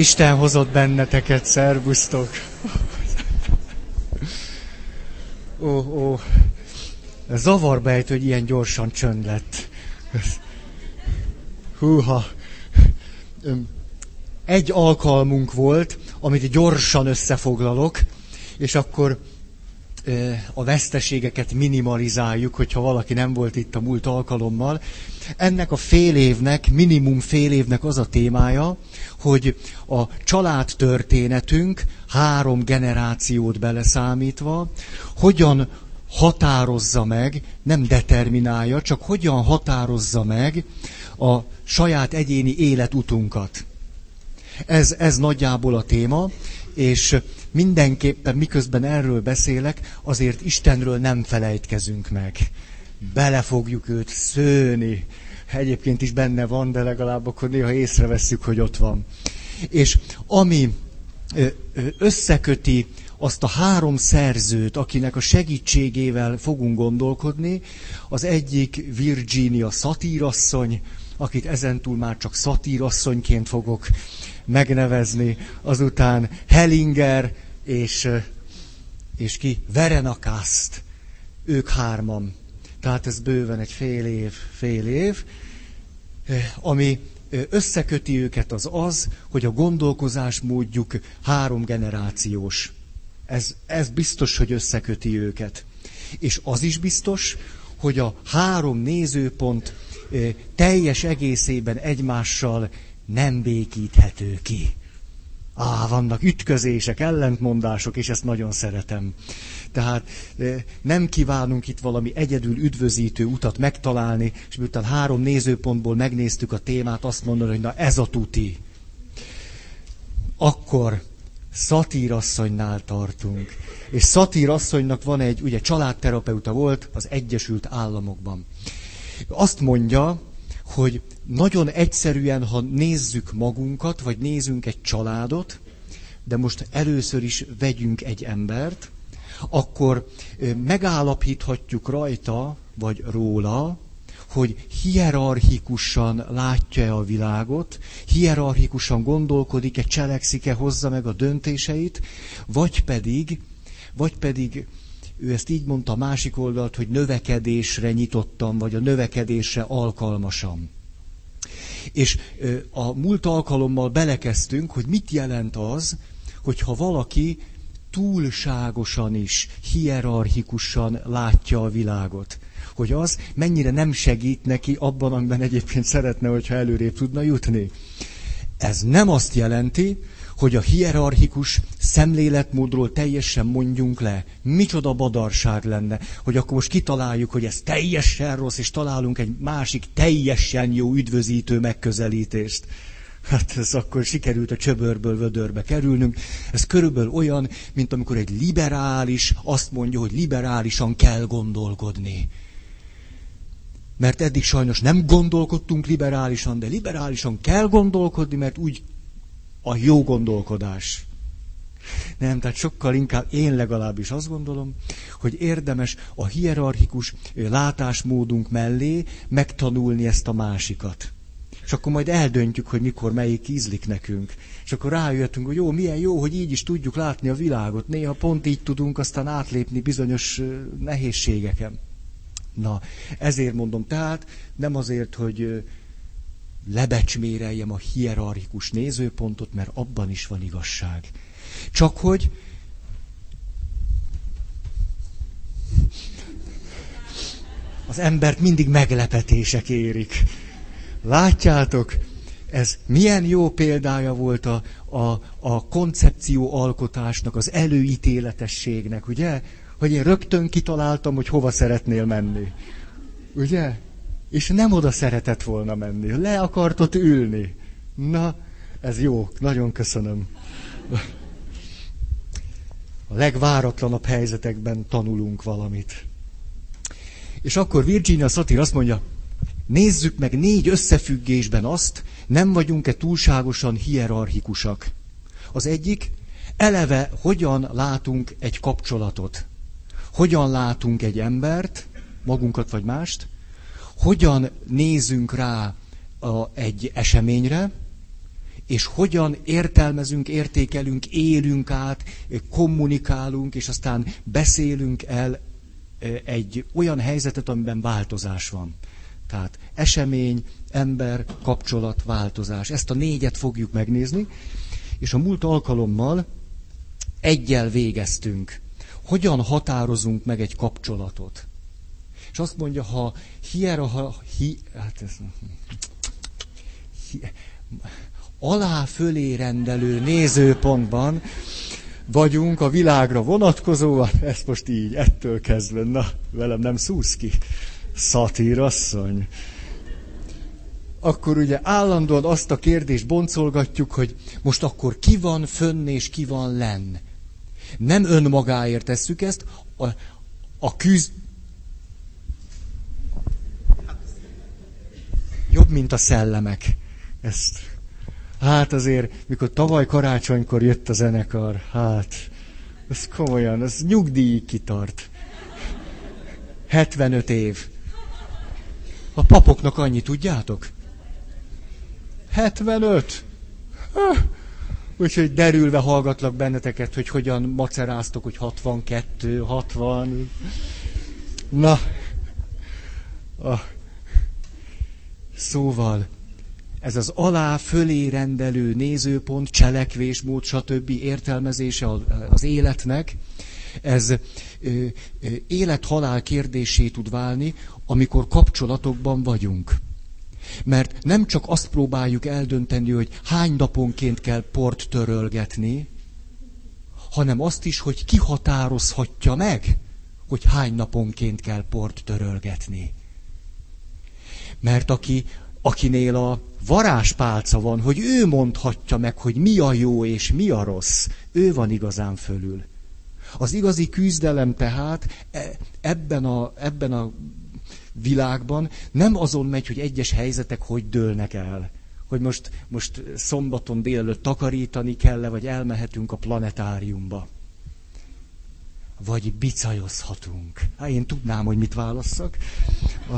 Isten hozott benneteket, szervusztok! Ó, ó, zavarba ejt, hogy ilyen gyorsan csönd lett. Húha! Egy alkalmunk volt, amit gyorsan összefoglalok, és akkor a veszteségeket minimalizáljuk, hogyha valaki nem volt itt a múlt alkalommal. Ennek a fél évnek, minimum fél évnek az a témája, hogy a családtörténetünk három generációt beleszámítva, hogyan határozza meg, nem determinálja, csak hogyan határozza meg a saját egyéni életutunkat. Ez, ez nagyjából a téma, és mindenképpen miközben erről beszélek, azért Istenről nem felejtkezünk meg. Bele fogjuk őt szőni. Egyébként is benne van, de legalább akkor néha észrevesszük, hogy ott van. És ami összeköti azt a három szerzőt, akinek a segítségével fogunk gondolkodni, az egyik Virginia szatírasszony, akit ezentúl már csak szatírasszonyként fogok megnevezni, azután Hellinger és, és ki? Verenakászt. Ők hárman. Tehát ez bőven egy fél év, fél év. Ami összeköti őket az az, hogy a gondolkozás módjuk három generációs. Ez, ez biztos, hogy összeköti őket. És az is biztos, hogy a három nézőpont teljes egészében egymással nem békíthető ki. Á, vannak ütközések, ellentmondások, és ezt nagyon szeretem. Tehát nem kívánunk itt valami egyedül üdvözítő utat megtalálni, és miután három nézőpontból megnéztük a témát, azt mondani, hogy na ez a tuti. Akkor szatírasszonynál tartunk. És szatírasszonynak van egy, ugye családterapeuta volt az Egyesült Államokban. Azt mondja, hogy nagyon egyszerűen, ha nézzük magunkat, vagy nézünk egy családot, de most először is vegyünk egy embert, akkor megállapíthatjuk rajta, vagy róla, hogy hierarchikusan látja-e a világot, hierarchikusan gondolkodik-e, cselekszik-e, hozza meg a döntéseit, vagy pedig, vagy pedig ő ezt így mondta a másik oldalt, hogy növekedésre nyitottam, vagy a növekedésre alkalmasam. És a múlt alkalommal belekezdtünk, hogy mit jelent az, hogyha valaki túlságosan is, hierarchikusan látja a világot. Hogy az mennyire nem segít neki abban, amiben egyébként szeretne, hogyha előrébb tudna jutni. Ez nem azt jelenti, hogy a hierarchikus szemléletmódról teljesen mondjunk le. Micsoda badarság lenne, hogy akkor most kitaláljuk, hogy ez teljesen rossz, és találunk egy másik teljesen jó üdvözítő megközelítést. Hát ez akkor sikerült a csöbörből vödörbe kerülnünk. Ez körülbelül olyan, mint amikor egy liberális azt mondja, hogy liberálisan kell gondolkodni. Mert eddig sajnos nem gondolkodtunk liberálisan, de liberálisan kell gondolkodni, mert úgy a jó gondolkodás. Nem, tehát sokkal inkább én legalábbis azt gondolom, hogy érdemes a hierarchikus látásmódunk mellé megtanulni ezt a másikat. És akkor majd eldöntjük, hogy mikor melyik ízlik nekünk. És akkor rájöttünk, hogy jó, milyen jó, hogy így is tudjuk látni a világot. Néha pont így tudunk aztán átlépni bizonyos nehézségeken. Na, ezért mondom, tehát nem azért, hogy lebecsméreljem a hierarchikus nézőpontot, mert abban is van igazság. Csak hogy az embert mindig meglepetések érik. Látjátok, ez milyen jó példája volt a, a, a koncepció alkotásnak, az előítéletességnek, ugye? Hogy én rögtön kitaláltam, hogy hova szeretnél menni. Ugye? És nem oda szeretett volna menni. Le akart ott ülni. Na, ez jó. Nagyon köszönöm. A legváratlanabb helyzetekben tanulunk valamit. És akkor Virginia Satir azt mondja, nézzük meg négy összefüggésben azt, nem vagyunk-e túlságosan hierarchikusak. Az egyik, eleve hogyan látunk egy kapcsolatot. Hogyan látunk egy embert, magunkat vagy mást, hogyan nézünk rá a, egy eseményre, és hogyan értelmezünk, értékelünk, élünk át, kommunikálunk, és aztán beszélünk el egy olyan helyzetet, amiben változás van. Tehát esemény, ember, kapcsolat, változás. Ezt a négyet fogjuk megnézni, és a múlt alkalommal egyel végeztünk. Hogyan határozunk meg egy kapcsolatot? És azt mondja, ha hiera, ha hi, hát ez, hi, alá fölé rendelő nézőpontban vagyunk a világra vonatkozóan, ezt most így, ettől kezdve, na, velem nem szúsz ki, szatírasszony. Akkor ugye állandóan azt a kérdést boncolgatjuk, hogy most akkor ki van fönn és ki van lenn. Nem önmagáért tesszük ezt, a, a küzd... Jobb, mint a szellemek. Ezt Hát azért, mikor tavaly karácsonykor jött a zenekar, hát, ez komolyan, ez nyugdíjig kitart. 75 év. A papoknak annyi, tudjátok? 75. Úgyhogy derülve hallgatlak benneteket, hogy hogyan maceráztok, hogy 62, 60. Na. Ah. Szóval, ez az alá fölé rendelő nézőpont, cselekvésmód, stb. értelmezése az életnek, ez élet-halál kérdésé tud válni, amikor kapcsolatokban vagyunk. Mert nem csak azt próbáljuk eldönteni, hogy hány naponként kell port törölgetni, hanem azt is, hogy ki határozhatja meg, hogy hány naponként kell port törölgetni. Mert aki, akinél a varázspálca van, hogy ő mondhatja meg, hogy mi a jó és mi a rossz. Ő van igazán fölül. Az igazi küzdelem tehát e, ebben a, ebben a világban nem azon megy, hogy egyes helyzetek hogy dőlnek el. Hogy most, most szombaton délelőtt takarítani kell-e, vagy elmehetünk a planetáriumba. Vagy bicajozhatunk. Hát én tudnám, hogy mit válasszak. A,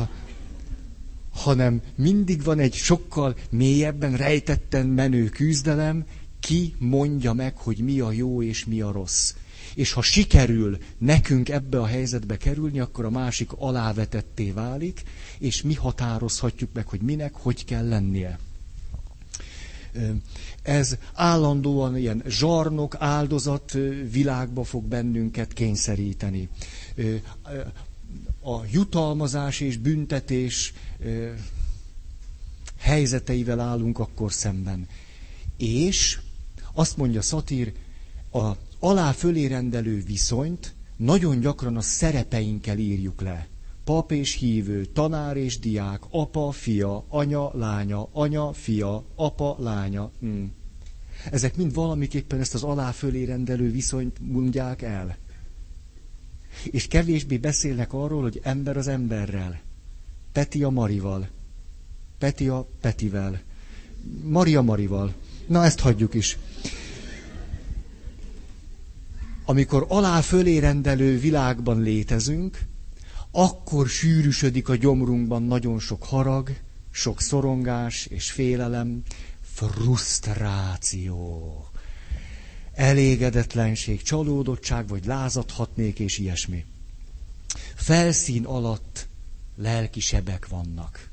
hanem mindig van egy sokkal mélyebben, rejtetten menő küzdelem, ki mondja meg, hogy mi a jó és mi a rossz. És ha sikerül nekünk ebbe a helyzetbe kerülni, akkor a másik alávetetté válik, és mi határozhatjuk meg, hogy minek, hogy kell lennie. Ez állandóan ilyen zsarnok, áldozat világba fog bennünket kényszeríteni a jutalmazás és büntetés helyzeteivel állunk akkor szemben. És azt mondja Szatír, a alá fölé rendelő viszonyt nagyon gyakran a szerepeinkkel írjuk le. Pap és hívő, tanár és diák, apa, fia, anya, lánya, anya, fia, apa, lánya. Hmm. Ezek mind valamiképpen ezt az alá fölé rendelő viszonyt mondják el. És kevésbé beszélnek arról, hogy ember az emberrel. Peti a Marival. Peti a Petivel. Maria Marival. Na, ezt hagyjuk is. Amikor alá fölé rendelő világban létezünk, akkor sűrűsödik a gyomrunkban nagyon sok harag, sok szorongás és félelem, frusztráció elégedetlenség, csalódottság, vagy lázadhatnék, és ilyesmi. Felszín alatt lelki sebek vannak.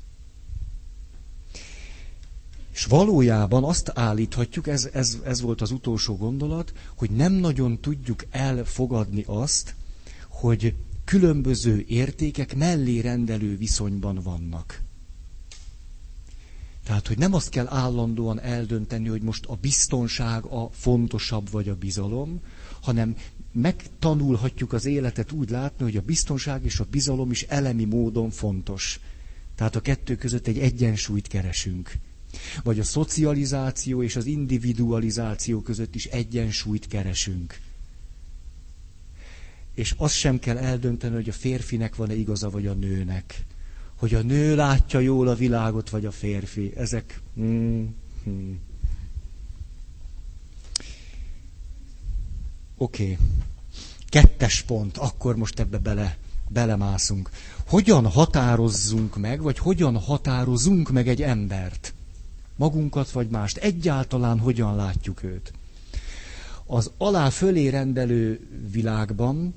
És valójában azt állíthatjuk, ez, ez, ez volt az utolsó gondolat, hogy nem nagyon tudjuk elfogadni azt, hogy különböző értékek mellé rendelő viszonyban vannak. Tehát, hogy nem azt kell állandóan eldönteni, hogy most a biztonság a fontosabb vagy a bizalom, hanem megtanulhatjuk az életet úgy látni, hogy a biztonság és a bizalom is elemi módon fontos. Tehát a kettő között egy egyensúlyt keresünk. Vagy a szocializáció és az individualizáció között is egyensúlyt keresünk. És azt sem kell eldönteni, hogy a férfinek van-e igaza, vagy a nőnek hogy a nő látja jól a világot, vagy a férfi. Ezek... Mm, mm. Oké. Okay. Kettes pont, akkor most ebbe bele, belemászunk. Hogyan határozzunk meg, vagy hogyan határozunk meg egy embert? Magunkat vagy mást. Egyáltalán hogyan látjuk őt. Az alá fölé rendelő világban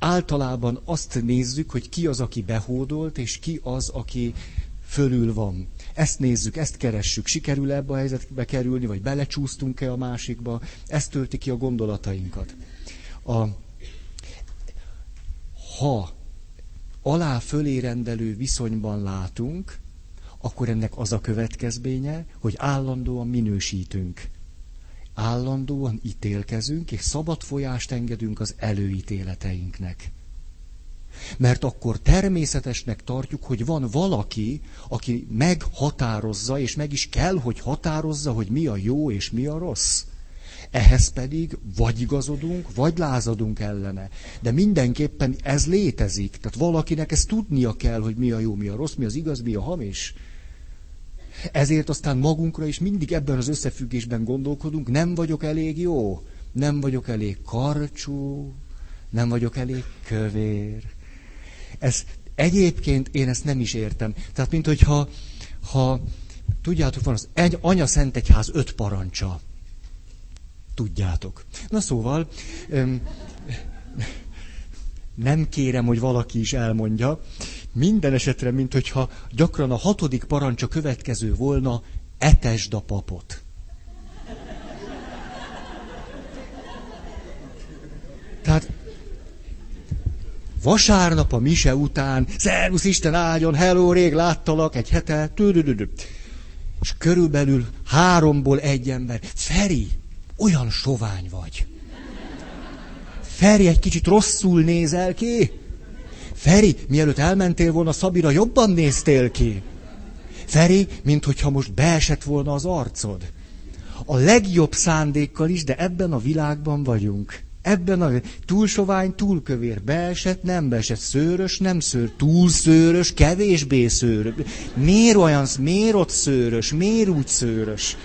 általában azt nézzük, hogy ki az, aki behódolt, és ki az, aki fölül van. Ezt nézzük, ezt keressük. Sikerül ebbe a helyzetbe kerülni, vagy belecsúsztunk-e a másikba? Ez tölti ki a gondolatainkat. A, ha alá fölé rendelő viszonyban látunk, akkor ennek az a következménye, hogy állandóan minősítünk. Állandóan ítélkezünk, és szabad folyást engedünk az előítéleteinknek. Mert akkor természetesnek tartjuk, hogy van valaki, aki meghatározza, és meg is kell, hogy határozza, hogy mi a jó és mi a rossz. Ehhez pedig vagy igazodunk, vagy lázadunk ellene. De mindenképpen ez létezik. Tehát valakinek ezt tudnia kell, hogy mi a jó, mi a rossz, mi az igaz, mi a hamis. Ezért aztán magunkra is mindig ebben az összefüggésben gondolkodunk, nem vagyok elég jó, nem vagyok elég karcsú, nem vagyok elég kövér. Ez egyébként én ezt nem is értem. Tehát, mint hogyha ha, tudjátok, van az egy, Anya Szent Egyház öt parancsa. Tudjátok. Na szóval, öm, nem kérem, hogy valaki is elmondja. Minden esetre, mint hogyha gyakran a hatodik parancsa következő volna, etesd a papot. Tehát vasárnap a mise után, szervusz Isten áldjon, hello, rég láttalak, egy hete, tüdüdüdü. És körülbelül háromból egy ember. Feri, olyan sovány vagy. Feri, egy kicsit rosszul nézel ki. Feri, mielőtt elmentél volna Szabira, jobban néztél ki. Feri, minthogyha most beesett volna az arcod. A legjobb szándékkal is, de ebben a világban vagyunk. Ebben a túl sovány, túl kövér, beesett, nem beesett, szőrös, nem szőr, túl szőrös, kevésbé szőrös. Miért olyan, miért ott szőrös, miért úgy szőrös?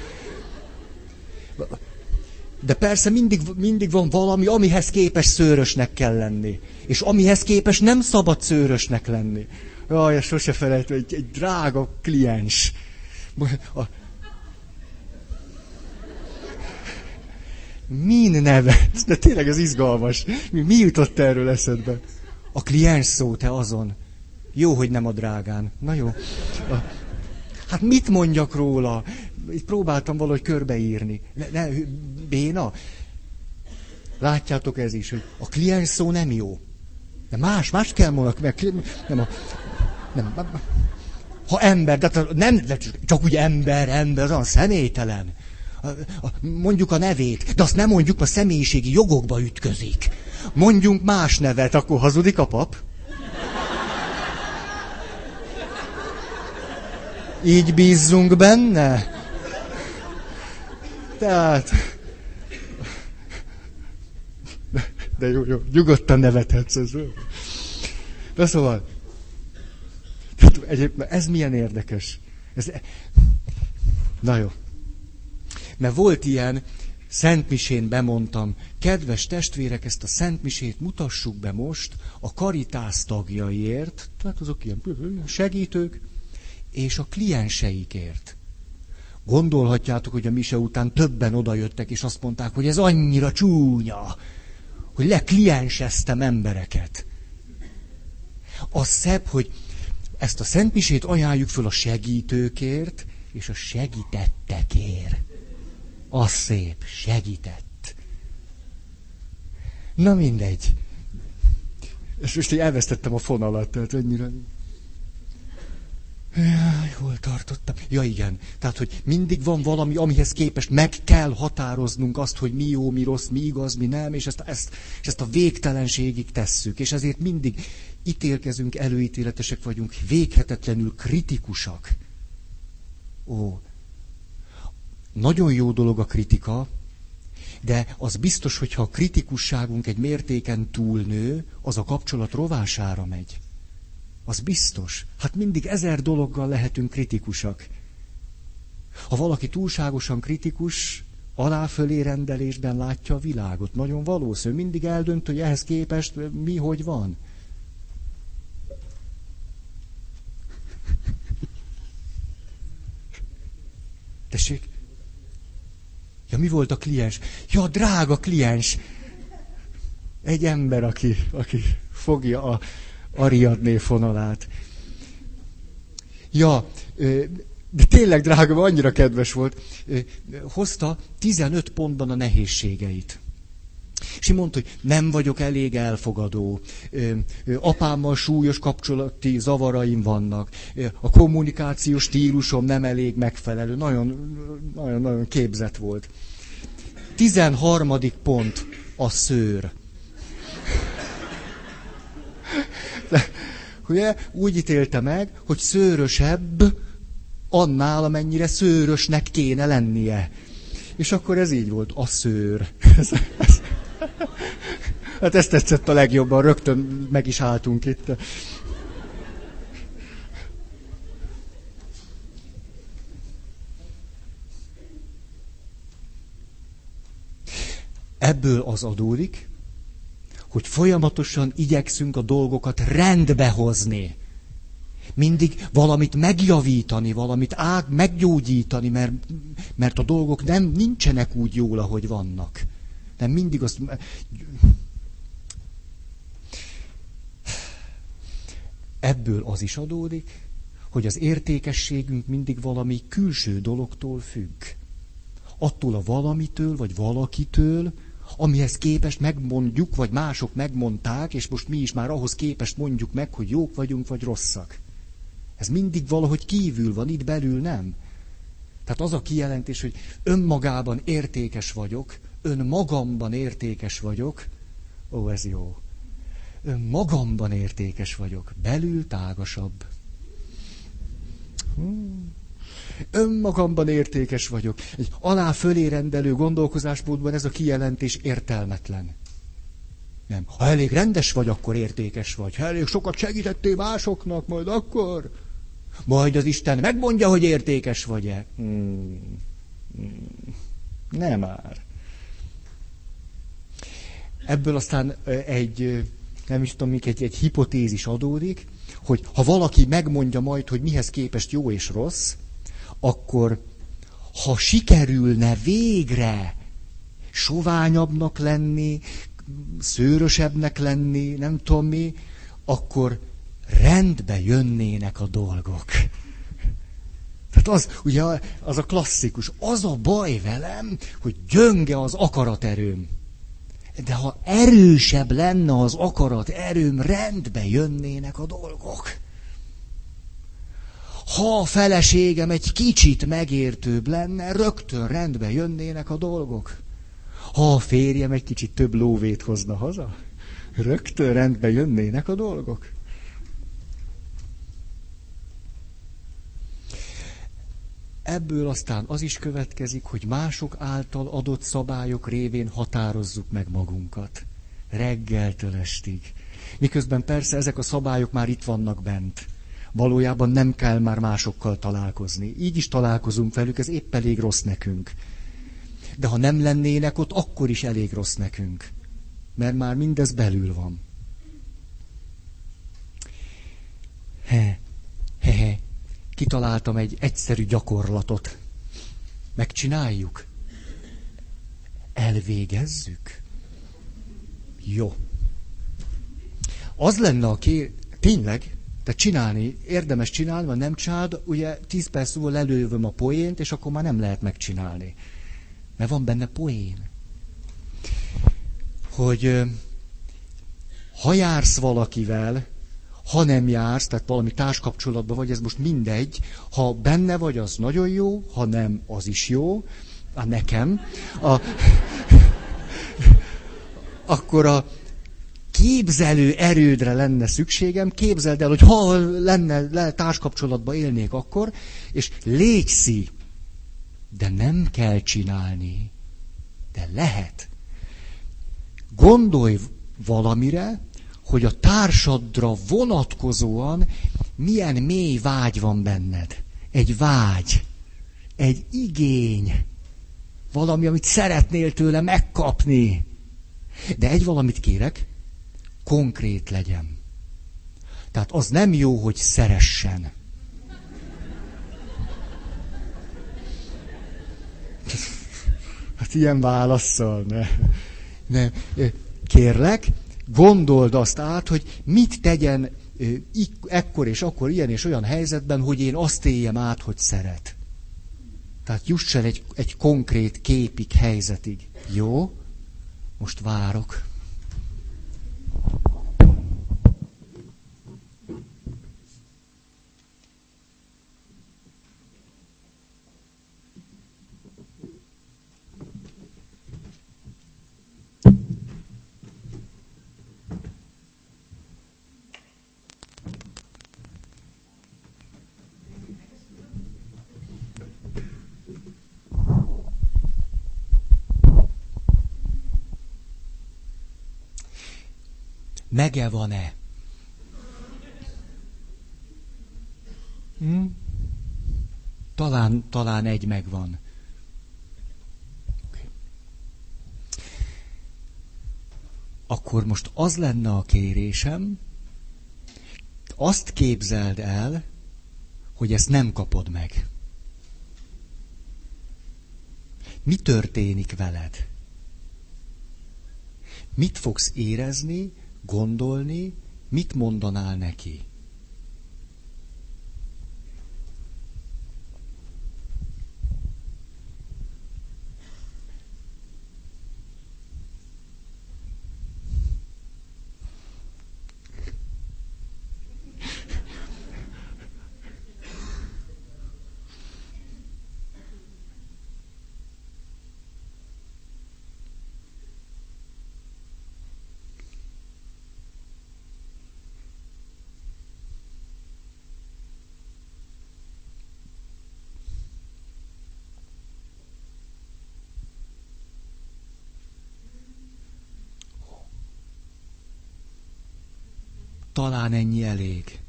De persze mindig, mindig van valami, amihez képes szőrösnek kell lenni. És amihez képes nem szabad szőrösnek lenni. Jaj, ezt sose felejtem, egy, egy drága kliens. A... Min neve? De tényleg ez izgalmas. Mi, mi jutott erről eszedbe? A kliens szó, te azon. Jó, hogy nem a drágán. Na jó. A... Hát mit mondjak róla? Itt próbáltam valahogy körbeírni. Ne, ne, béna. Látjátok ez is, hogy a kliens szó nem jó. De más, más kell mondani, mert nem, a, nem, ha ember, de nem, de csak úgy ember, ember, az olyan személytelen. Mondjuk a nevét, de azt nem mondjuk, a személyiségi jogokba ütközik. Mondjunk más nevet, akkor hazudik a pap? Így bízzunk benne? Tehát... De jó, jó, nyugodtan nevethetsz ez. De szóval, egyébként ez milyen érdekes. Ez, na jó. Mert volt ilyen, Szentmisén bemondtam, kedves testvérek, ezt a Szentmisét mutassuk be most a karitász tagjaiért, tehát azok ilyen segítők, és a klienseikért. Gondolhatjátok, hogy a mise után többen odajöttek, és azt mondták, hogy ez annyira csúnya, hogy leklienseztem embereket. Az szebb, hogy ezt a szentmisét ajánljuk föl a segítőkért, és a segítettekért. Az szép, segített. Na mindegy. És most így elvesztettem a fonalat, tehát annyira... Jaj, hol tartottam? Ja igen, tehát, hogy mindig van valami, amihez képest meg kell határoznunk azt, hogy mi jó, mi rossz, mi igaz, mi nem, és ezt, ezt, és ezt a végtelenségig tesszük. És ezért mindig ítélkezünk, előítéletesek vagyunk, véghetetlenül kritikusak. Ó, nagyon jó dolog a kritika, de az biztos, hogyha a kritikusságunk egy mértéken túlnő, az a kapcsolat rovására megy. Az biztos. Hát mindig ezer dologgal lehetünk kritikusak. Ha valaki túlságosan kritikus, aláfölé rendelésben látja a világot. Nagyon valószínű. Mindig eldönt, hogy ehhez képest mi hogy van. Tessék? Ja, mi volt a kliens? Ja, drága kliens! Egy ember, aki, aki fogja a Ariadné fonalát. Ja, de tényleg drága, annyira kedves volt. Hozta 15 pontban a nehézségeit. És mondta, hogy nem vagyok elég elfogadó, apámmal súlyos kapcsolati zavaraim vannak, a kommunikációs stílusom nem elég megfelelő, nagyon, nagyon, nagyon képzett volt. 13. pont, a szőr. De, ugye, úgy ítélte meg, hogy szőrösebb annál, amennyire szőrösnek kéne lennie. És akkor ez így volt, a szőr. Hát ezt tetszett a legjobban, rögtön meg is álltunk itt. Ebből az adódik, hogy folyamatosan igyekszünk a dolgokat rendbe hozni. Mindig valamit megjavítani, valamit át, meggyógyítani, mert, mert a dolgok nem nincsenek úgy jól, ahogy vannak. Nem mindig azt... Ebből az is adódik, hogy az értékességünk mindig valami külső dologtól függ. Attól a valamitől, vagy valakitől, amihez képest megmondjuk, vagy mások megmondták, és most mi is már ahhoz képest mondjuk meg, hogy jók vagyunk, vagy rosszak. Ez mindig valahogy kívül van, itt belül nem. Tehát az a kijelentés, hogy önmagában értékes vagyok, önmagamban értékes vagyok, ó, ez jó. Önmagamban értékes vagyok, belül tágasabb. Hmm önmagamban értékes vagyok. Egy alá fölé rendelő gondolkozásmódban ez a kijelentés értelmetlen. Nem. Ha elég rendes vagy, akkor értékes vagy. Ha elég sokat segítettél másoknak, majd akkor... Majd az Isten megmondja, hogy értékes vagy-e. Hmm. Hmm. Nem már. Ebből aztán egy, nem is tudom, egy, egy hipotézis adódik, hogy ha valaki megmondja majd, hogy mihez képest jó és rossz, akkor ha sikerülne végre soványabbnak lenni, szőrösebbnek lenni, nem tudom mi, akkor rendbe jönnének a dolgok. Tehát az, ugye, az a klasszikus, az a baj velem, hogy gyönge az akaraterőm. De ha erősebb lenne az akarat erőm, rendbe jönnének a dolgok. Ha a feleségem egy kicsit megértőbb lenne, rögtön rendbe jönnének a dolgok. Ha a férjem egy kicsit több lóvét hozna haza, rögtön rendbe jönnének a dolgok. Ebből aztán az is következik, hogy mások által adott szabályok révén határozzuk meg magunkat. Reggeltől estig. Miközben persze ezek a szabályok már itt vannak bent. Valójában nem kell már másokkal találkozni. Így is találkozunk velük, ez épp elég rossz nekünk. De ha nem lennének ott, akkor is elég rossz nekünk. Mert már mindez belül van. He, he, he. Kitaláltam egy egyszerű gyakorlatot. Megcsináljuk? Elvégezzük? Jó. Az lenne a ké... Tényleg, tehát csinálni, érdemes csinálni, vagy nem csinálod, ugye tíz perc múlva lelővöm a poént, és akkor már nem lehet megcsinálni. Mert van benne poén. Hogy ha jársz valakivel, ha nem jársz, tehát valami társkapcsolatban vagy, ez most mindegy, ha benne vagy, az nagyon jó, ha nem, az is jó, a nekem, a, akkor a, képzelő erődre lenne szükségem, képzeld el, hogy ha lenne, le, társkapcsolatba élnék akkor, és légy de nem kell csinálni, de lehet. Gondolj valamire, hogy a társadra vonatkozóan milyen mély vágy van benned. Egy vágy, egy igény, valami, amit szeretnél tőle megkapni. De egy valamit kérek, konkrét legyen. Tehát az nem jó, hogy szeressen. ilyen válaszsal, ne. ne. Kérlek, gondold azt át, hogy mit tegyen ekkor és akkor ilyen és olyan helyzetben, hogy én azt éljem át, hogy szeret. Tehát juss el egy, egy konkrét képig, helyzetig. Jó? Most várok. Mege van-e? Hm? Talán, talán egy megvan. Akkor most az lenne a kérésem, azt képzeld el, hogy ezt nem kapod meg. Mi történik veled? Mit fogsz érezni, gondolni, mit mondanál neki? Talán ennyi elég.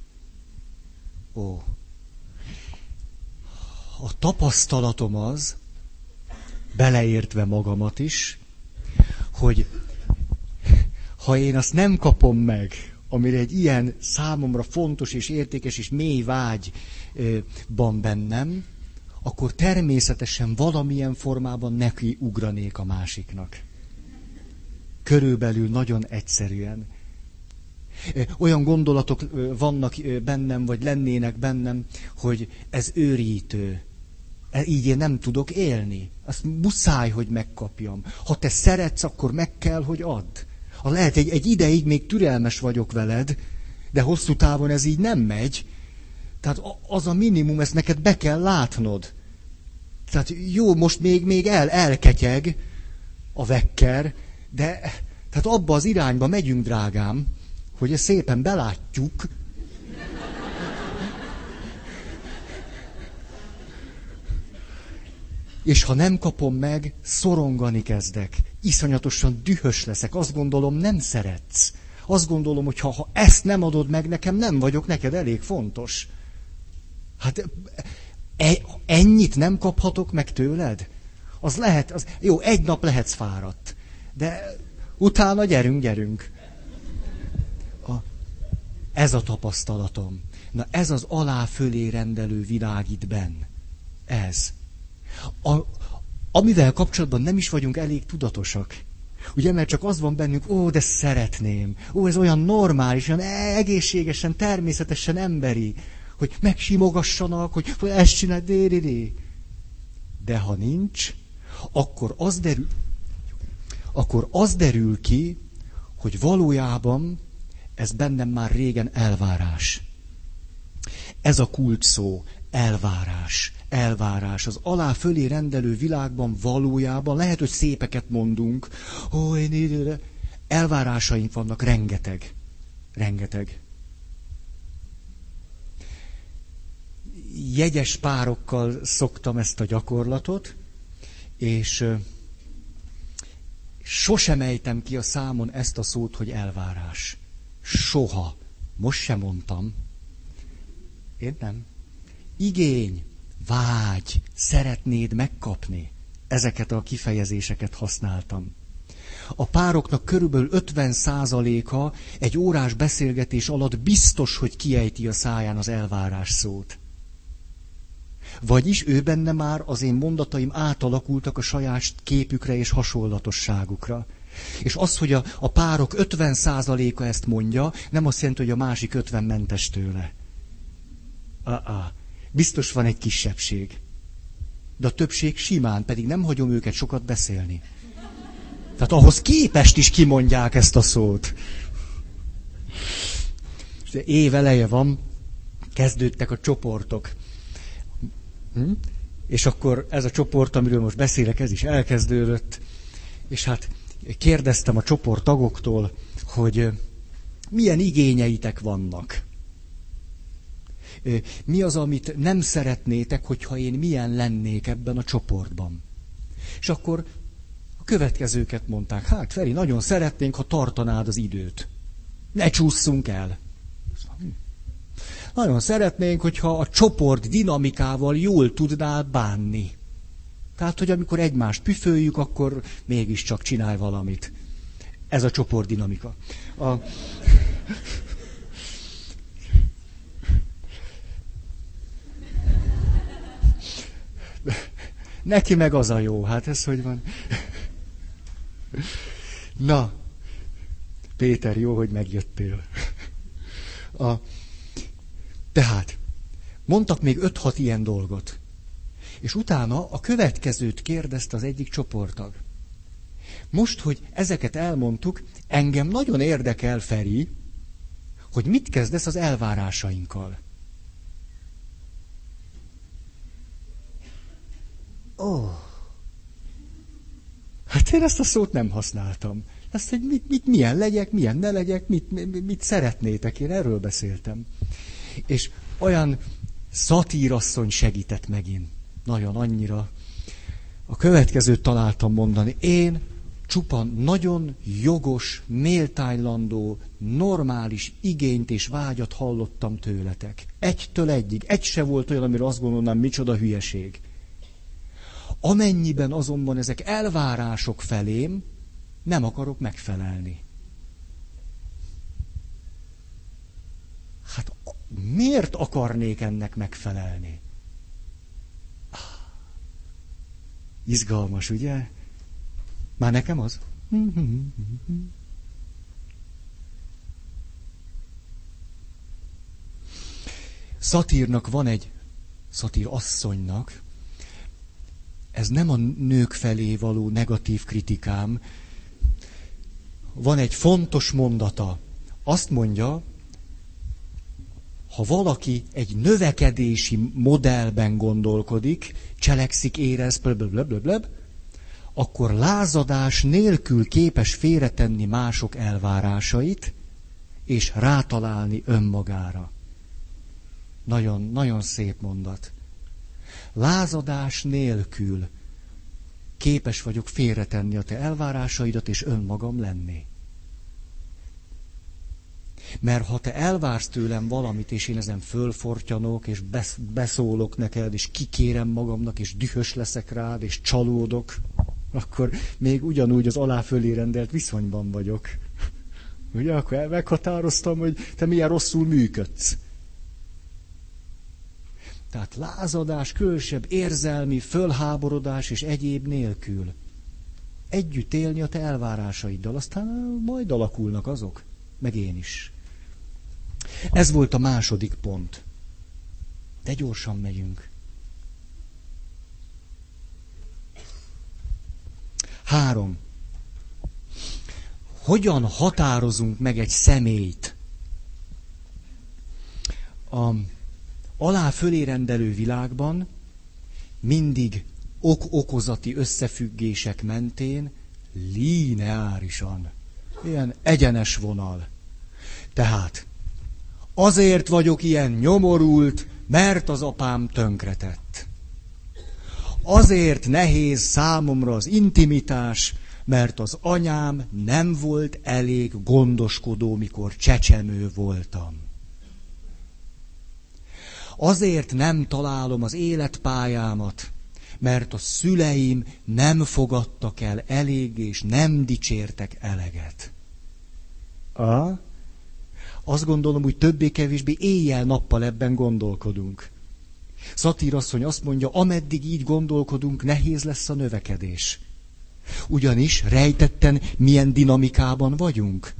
Ó. A tapasztalatom az, beleértve magamat is, hogy ha én azt nem kapom meg, amire egy ilyen számomra fontos és értékes és mély vágy van bennem, akkor természetesen valamilyen formában neki ugranék a másiknak. Körülbelül nagyon egyszerűen. Olyan gondolatok vannak bennem, vagy lennének bennem, hogy ez őrítő. E, így én nem tudok élni. Azt muszáj, hogy megkapjam. Ha te szeretsz, akkor meg kell, hogy add. Ha lehet, egy, egy ideig még türelmes vagyok veled, de hosszú távon ez így nem megy. Tehát az a minimum, ezt neked be kell látnod. Tehát jó, most még, még el, elketyeg a vekker, de tehát abba az irányba megyünk, drágám, hogy ezt szépen belátjuk, És ha nem kapom meg, szorongani kezdek. Iszonyatosan dühös leszek. Azt gondolom, nem szeretsz. Azt gondolom, hogy ha, ha ezt nem adod meg nekem, nem vagyok neked elég fontos. Hát e, ennyit nem kaphatok meg tőled? Az lehet, az, jó, egy nap lehetsz fáradt. De utána gyerünk, gyerünk. Ez a tapasztalatom. Na ez az alá-fölé rendelő világ itt benn. Ez. A, amivel kapcsolatban nem is vagyunk elég tudatosak. Ugye, mert csak az van bennünk, ó, de szeretném. Ó, ez olyan normális, olyan egészségesen, természetesen emberi, hogy megsimogassanak, hogy, hogy ezt csinál, dé, De ha nincs, akkor az derül, akkor az derül ki, hogy valójában ez bennem már régen elvárás. Ez a kult szó, elvárás, elvárás. Az alá fölé rendelő világban valójában lehet, hogy szépeket mondunk. Ó, én ide, elvárásaink vannak rengeteg. Rengeteg. Jegyes párokkal szoktam ezt a gyakorlatot, és sosem ejtem ki a számon ezt a szót, hogy elvárás. Soha. Most sem mondtam. Én nem. Igény, vágy, szeretnéd megkapni. Ezeket a kifejezéseket használtam. A pároknak körülbelül 50%-a egy órás beszélgetés alatt biztos, hogy kiejti a száján az elvárás szót. Vagyis ő benne már az én mondataim átalakultak a saját képükre és hasonlatosságukra. És az, hogy a, a párok 50%-a ezt mondja, nem azt jelenti, hogy a másik 50 mentes tőle. Uh-uh. Biztos van egy kisebbség. De a többség simán, pedig nem hagyom őket sokat beszélni. Tehát ahhoz képest is kimondják ezt a szót. Év eleje van, kezdődtek a csoportok. Hm? És akkor ez a csoport, amiről most beszélek, ez is elkezdődött. És hát kérdeztem a csoport tagoktól, hogy milyen igényeitek vannak. Mi az, amit nem szeretnétek, hogyha én milyen lennék ebben a csoportban? És akkor a következőket mondták. Hát, Feri, nagyon szeretnénk, ha tartanád az időt. Ne csúszunk el. Nagyon szeretnénk, hogyha a csoport dinamikával jól tudnál bánni. Tehát, hogy amikor egymást püföljük, akkor mégiscsak csinálj valamit. Ez a csoport dinamika. A... Neki meg az a jó, hát ez hogy van. Na, Péter, jó, hogy megjöttél. A, tehát, mondtak még öt-hat ilyen dolgot. És utána a következőt kérdezte az egyik csoporttag. Most, hogy ezeket elmondtuk, engem nagyon érdekel, Feri, hogy mit kezdesz az elvárásainkkal. Ó. Oh. Hát én ezt a szót nem használtam. Ezt, hogy mit, mit, milyen legyek, milyen ne legyek, mit, mit, mit szeretnétek, én erről beszéltem. És olyan szatírasszony segített megint. Nagyon annyira. A következőt találtam mondani. Én csupan nagyon jogos, méltánylandó, normális igényt és vágyat hallottam tőletek. Egytől egyig. Egy se volt olyan, amire azt gondolnám, micsoda hülyeség. Amennyiben azonban ezek elvárások felém, nem akarok megfelelni. Hát miért akarnék ennek megfelelni? Izgalmas, ugye? Már nekem az? Szatírnak van egy, szatír asszonynak, ez nem a nők felé való negatív kritikám, van egy fontos mondata. Azt mondja, ha valaki egy növekedési modellben gondolkodik, cselekszik, érez, blablabla, akkor lázadás nélkül képes félretenni mások elvárásait, és rátalálni önmagára. Nagyon, nagyon szép mondat. Lázadás nélkül képes vagyok félretenni a te elvárásaidat, és önmagam lenni. Mert ha te elvársz tőlem valamit, és én ezen fölfortyanok, és beszólok neked, és kikérem magamnak, és dühös leszek rád, és csalódok, akkor még ugyanúgy az alá fölé rendelt viszonyban vagyok. Ugye, akkor meghatároztam, hogy te milyen rosszul működsz. Tehát lázadás, külsebb érzelmi, fölháborodás és egyéb nélkül. Együtt élni a te elvárásaiddal, aztán majd alakulnak azok, meg én is. Ez volt a második pont. De gyorsan megyünk. Három. Hogyan határozunk meg egy személyt? A alá fölé rendelő világban mindig ok-okozati összefüggések mentén lineárisan, ilyen egyenes vonal. Tehát azért vagyok ilyen nyomorult, mert az apám tönkretett. Azért nehéz számomra az intimitás, mert az anyám nem volt elég gondoskodó, mikor csecsemő voltam. Azért nem találom az életpályámat, mert a szüleim nem fogadtak el elég, és nem dicsértek eleget. A? Azt gondolom, hogy többé-kevésbé éjjel-nappal ebben gondolkodunk. Szatírasszony azt mondja, ameddig így gondolkodunk, nehéz lesz a növekedés. Ugyanis rejtetten milyen dinamikában vagyunk.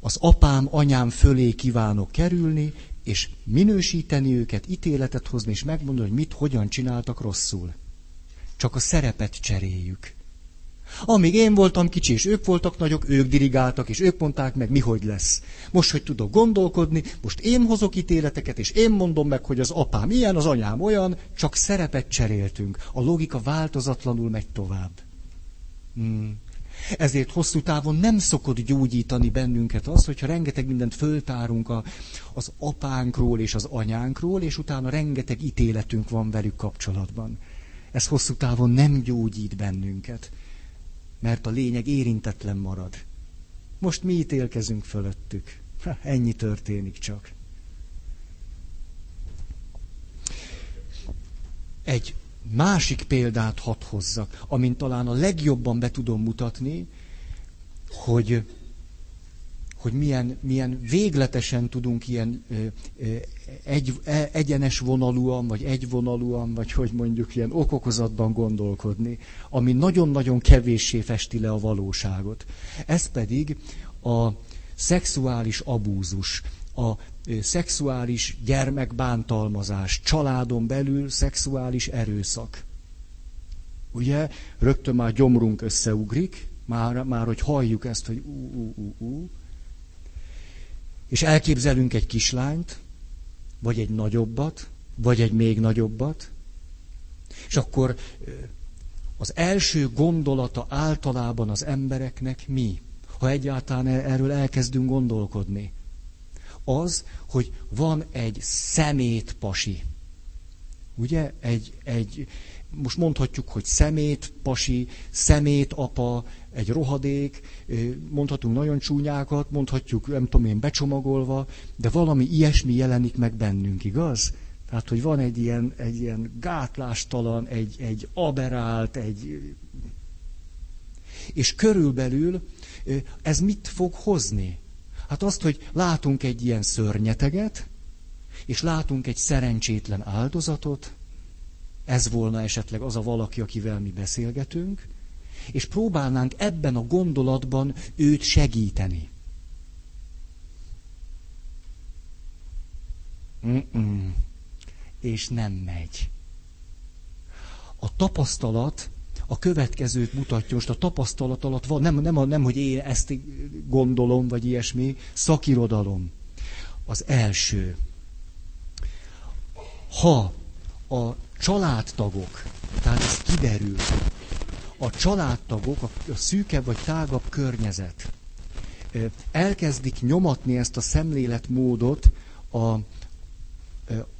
Az apám, anyám fölé kívánok kerülni, és minősíteni őket, ítéletet hozni, és megmondani, hogy mit, hogyan csináltak rosszul. Csak a szerepet cseréljük. Amíg én voltam kicsi, és ők voltak nagyok, ők dirigáltak, és ők mondták meg, mi hogy lesz. Most, hogy tudok gondolkodni, most én hozok ítéleteket, és én mondom meg, hogy az apám ilyen, az anyám olyan, csak szerepet cseréltünk. A logika változatlanul megy tovább. Hmm. Ezért hosszú távon nem szokott gyógyítani bennünket az, hogyha rengeteg mindent föltárunk a, az apánkról és az anyánkról, és utána rengeteg ítéletünk van velük kapcsolatban. Ez hosszú távon nem gyógyít bennünket mert a lényeg érintetlen marad. Most mi ítélkezünk fölöttük. Ennyi történik csak. Egy másik példát hadd hozzak, amint talán a legjobban be tudom mutatni, hogy hogy milyen, milyen végletesen tudunk ilyen ö, ö, egy, e, egyenes vonalúan, vagy egyvonalúan, vagy hogy mondjuk ilyen okokozatban gondolkodni, ami nagyon-nagyon kevéssé festi le a valóságot. Ez pedig a szexuális abúzus, a szexuális gyermekbántalmazás, családon belül szexuális erőszak. Ugye, rögtön már gyomrunk összeugrik, már, már hogy halljuk ezt, hogy ú, ú, ú, ú, és elképzelünk egy kislányt, vagy egy nagyobbat, vagy egy még nagyobbat, és akkor az első gondolata általában az embereknek mi? Ha egyáltalán e- erről elkezdünk gondolkodni. Az, hogy van egy szemét pasi. Ugye? Egy, egy, most mondhatjuk, hogy szemét pasi, szemét apa, egy rohadék, mondhatunk nagyon csúnyákat, mondhatjuk, nem tudom én, becsomagolva, de valami ilyesmi jelenik meg bennünk, igaz? Tehát, hogy van egy ilyen, egy ilyen gátlástalan, egy, egy aberált, egy... És körülbelül ez mit fog hozni? Hát azt, hogy látunk egy ilyen szörnyeteget, és látunk egy szerencsétlen áldozatot, ez volna esetleg az a valaki, akivel mi beszélgetünk, és próbálnánk ebben a gondolatban őt segíteni. Mm-mm. És nem megy. A tapasztalat a következőt mutatja, most a tapasztalat alatt van, nem, nem, nem hogy én ezt gondolom, vagy ilyesmi, szakirodalom. Az első. Ha a családtagok, tehát ez kiderül, a családtagok, a szűkebb vagy tágabb környezet. Elkezdik nyomatni ezt a szemléletmódot a,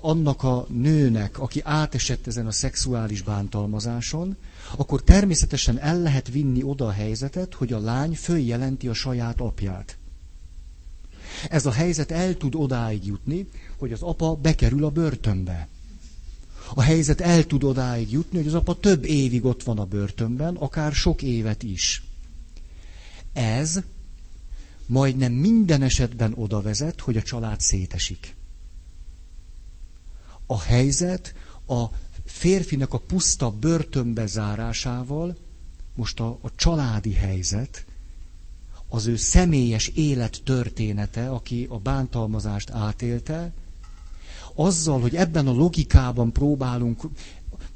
annak a nőnek, aki átesett ezen a szexuális bántalmazáson, akkor természetesen el lehet vinni oda a helyzetet, hogy a lány följelenti a saját apját. Ez a helyzet el tud odáig jutni, hogy az apa bekerül a börtönbe a helyzet el tud odáig jutni, hogy az apa több évig ott van a börtönben, akár sok évet is. Ez majdnem minden esetben oda vezet, hogy a család szétesik. A helyzet a férfinek a puszta börtönbe zárásával, most a, a családi helyzet, az ő személyes élet története, aki a bántalmazást átélte, azzal, hogy ebben a logikában próbálunk,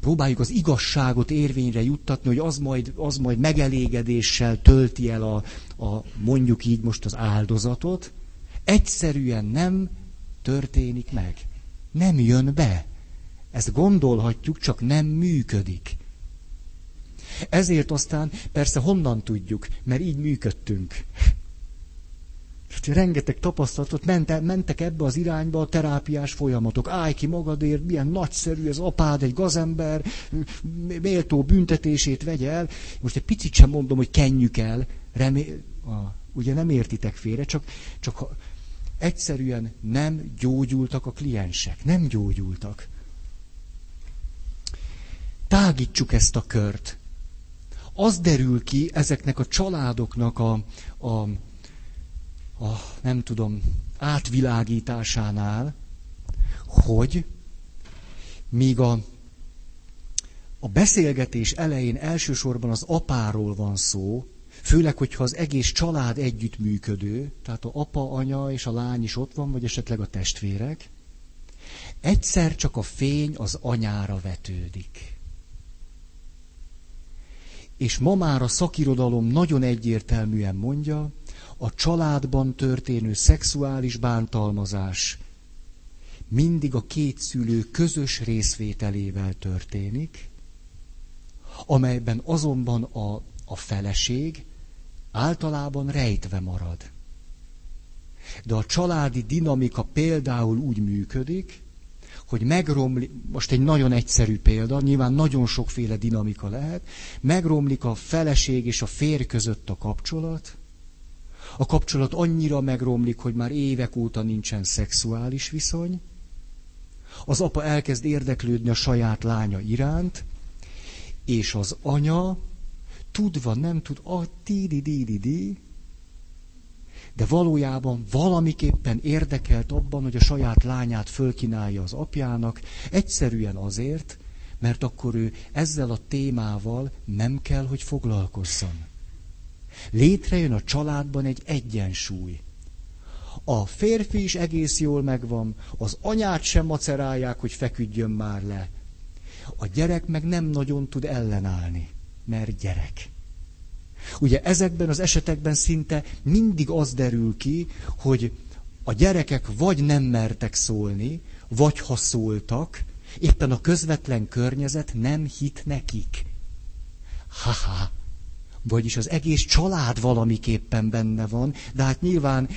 próbáljuk az igazságot érvényre juttatni, hogy az majd, az majd megelégedéssel tölti el a, a, mondjuk így most az áldozatot, egyszerűen nem történik meg. Nem jön be. Ezt gondolhatjuk, csak nem működik. Ezért aztán persze honnan tudjuk, mert így működtünk. Rengeteg tapasztalatot ment, mentek ebbe az irányba a terápiás folyamatok. Állj ki magadért, milyen nagyszerű ez apád, egy gazember, méltó büntetését vegye el. Most egy picit sem mondom, hogy kenjük el, remé... ah, ugye nem értitek félre, csak, csak egyszerűen nem gyógyultak a kliensek, nem gyógyultak. Tágítsuk ezt a kört. Az derül ki ezeknek a családoknak a, a a, nem tudom, átvilágításánál, hogy míg a, a beszélgetés elején elsősorban az apáról van szó, főleg, hogyha az egész család együttműködő, tehát a apa, anya és a lány is ott van, vagy esetleg a testvérek, egyszer csak a fény az anyára vetődik. És ma már a szakirodalom nagyon egyértelműen mondja, a családban történő szexuális bántalmazás mindig a két szülő közös részvételével történik, amelyben azonban a, a feleség általában rejtve marad. De a családi dinamika például úgy működik, hogy megromlik, most egy nagyon egyszerű példa, nyilván nagyon sokféle dinamika lehet, megromlik a feleség és a férj között a kapcsolat, a kapcsolat annyira megromlik, hogy már évek óta nincsen szexuális viszony, az apa elkezd érdeklődni a saját lánya iránt, és az anya tudva nem tud, a di di di di di, de valójában valamiképpen érdekelt abban, hogy a saját lányát fölkinálja az apjának, egyszerűen azért, mert akkor ő ezzel a témával nem kell, hogy foglalkozzon. Létrejön a családban egy egyensúly. A férfi is egész jól megvan, az anyát sem macerálják, hogy feküdjön már le. A gyerek meg nem nagyon tud ellenállni, mert gyerek. Ugye ezekben az esetekben szinte mindig az derül ki, hogy a gyerekek vagy nem mertek szólni, vagy ha szóltak, éppen a közvetlen környezet nem hit nekik. Haha, vagyis az egész család valamiképpen benne van, de hát nyilván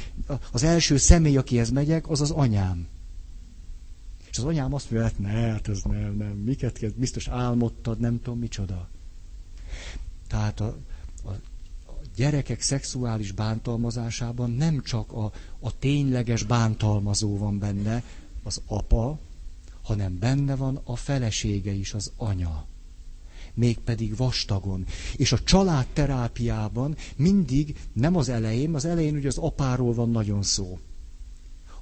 az első személy, akihez megyek, az az anyám. És az anyám azt mondja, hát ne, hát ez nem, nem, miket kell, biztos álmodtad, nem tudom micsoda. Tehát a, a gyerekek szexuális bántalmazásában nem csak a, a tényleges bántalmazó van benne, az apa, hanem benne van a felesége is, az anya mégpedig vastagon. És a családterápiában mindig, nem az elején, az elején ugye az apáról van nagyon szó.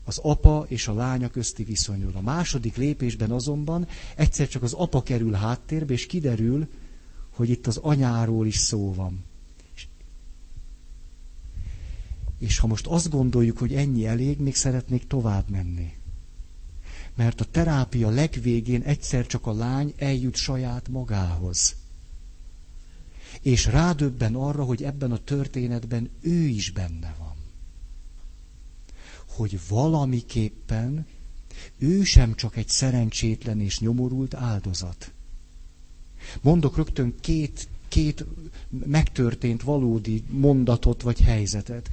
Az apa és a lánya közti viszonyról. A második lépésben azonban egyszer csak az apa kerül háttérbe, és kiderül, hogy itt az anyáról is szó van. És ha most azt gondoljuk, hogy ennyi elég, még szeretnék tovább menni mert a terápia legvégén egyszer csak a lány eljut saját magához. És rádöbben arra, hogy ebben a történetben ő is benne van. Hogy valamiképpen ő sem csak egy szerencsétlen és nyomorult áldozat. Mondok rögtön két, két megtörtént valódi mondatot vagy helyzetet.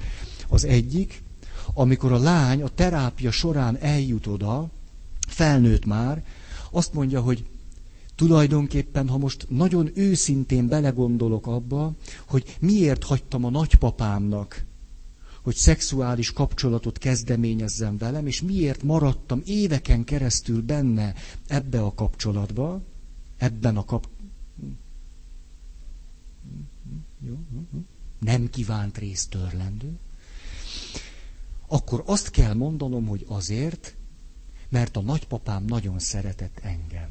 Az egyik, amikor a lány a terápia során eljut oda, felnőtt már, azt mondja, hogy tulajdonképpen, ha most nagyon őszintén belegondolok abba, hogy miért hagytam a nagypapámnak, hogy szexuális kapcsolatot kezdeményezzen velem, és miért maradtam éveken keresztül benne ebbe a kapcsolatba, ebben a kap... Nem kívánt részt törlendő, akkor azt kell mondanom, hogy azért, mert a nagypapám nagyon szeretett engem.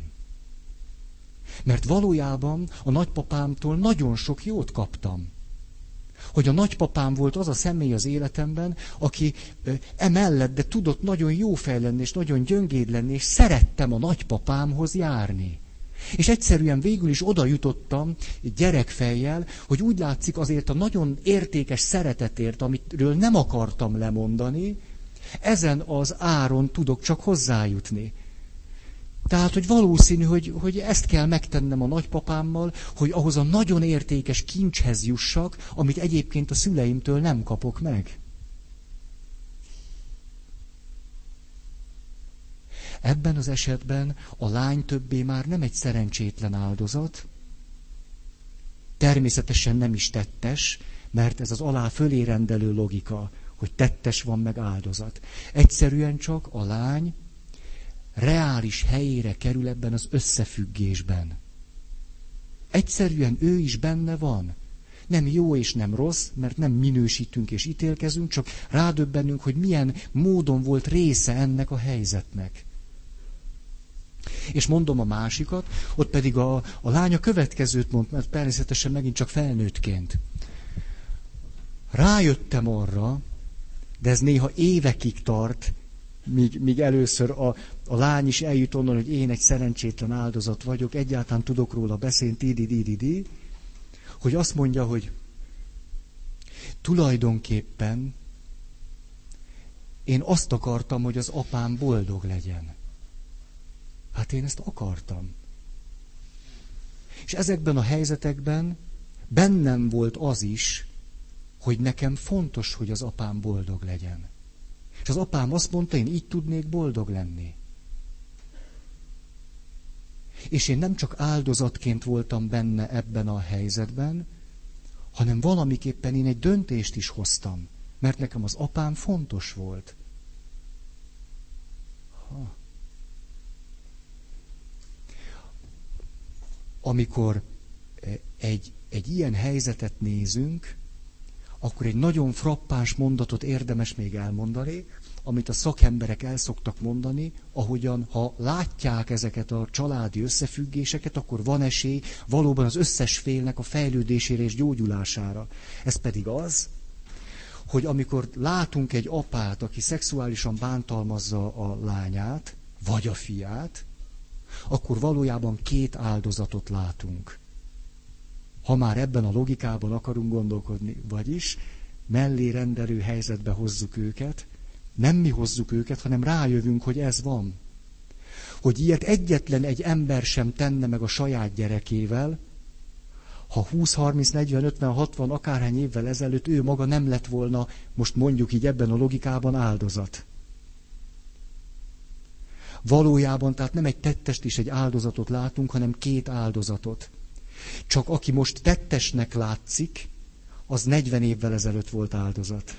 Mert valójában a nagypapámtól nagyon sok jót kaptam. Hogy a nagypapám volt az a személy az életemben, aki emellett, de tudott nagyon jó fej lenni, és nagyon gyöngéd lenni, és szerettem a nagypapámhoz járni. És egyszerűen végül is oda jutottam gyerekfejjel, hogy úgy látszik azért a nagyon értékes szeretetért, amitről nem akartam lemondani, ezen az áron tudok csak hozzájutni. Tehát, hogy valószínű, hogy, hogy ezt kell megtennem a nagypapámmal, hogy ahhoz a nagyon értékes kincshez jussak, amit egyébként a szüleimtől nem kapok meg. Ebben az esetben a lány többé már nem egy szerencsétlen áldozat, természetesen nem is tettes, mert ez az alá fölé rendelő logika, hogy tettes van meg áldozat. Egyszerűen csak a lány reális helyére kerül ebben az összefüggésben. Egyszerűen ő is benne van. Nem jó és nem rossz, mert nem minősítünk és ítélkezünk, csak rádöbbenünk, hogy milyen módon volt része ennek a helyzetnek. És mondom a másikat, ott pedig a, a lánya következőt mond, mert természetesen megint csak felnőttként. Rájöttem arra, de ez néha évekig tart, míg, míg először a, a lány is eljut onnan, hogy én egy szerencsétlen áldozat vagyok, egyáltalán tudok róla beszélni, di, di, di, di, hogy azt mondja, hogy tulajdonképpen én azt akartam, hogy az apám boldog legyen. Hát én ezt akartam. És ezekben a helyzetekben bennem volt az is, hogy nekem fontos, hogy az apám boldog legyen. És az apám azt mondta, én így tudnék boldog lenni. És én nem csak áldozatként voltam benne ebben a helyzetben, hanem valamiképpen én egy döntést is hoztam, mert nekem az apám fontos volt. Ha. Amikor eh, egy, egy ilyen helyzetet nézünk, akkor egy nagyon frappáns mondatot érdemes még elmondani, amit a szakemberek el szoktak mondani, ahogyan, ha látják ezeket a családi összefüggéseket, akkor van esély valóban az összes félnek a fejlődésére és gyógyulására. Ez pedig az, hogy amikor látunk egy apát, aki szexuálisan bántalmazza a lányát, vagy a fiát, akkor valójában két áldozatot látunk ha már ebben a logikában akarunk gondolkodni, vagyis mellé rendelő helyzetbe hozzuk őket, nem mi hozzuk őket, hanem rájövünk, hogy ez van. Hogy ilyet egyetlen egy ember sem tenne meg a saját gyerekével, ha 20, 30, 40, 50, 60, akárhány évvel ezelőtt ő maga nem lett volna, most mondjuk így ebben a logikában áldozat. Valójában tehát nem egy tettest és egy áldozatot látunk, hanem két áldozatot. Csak aki most tettesnek látszik, az 40 évvel ezelőtt volt áldozat.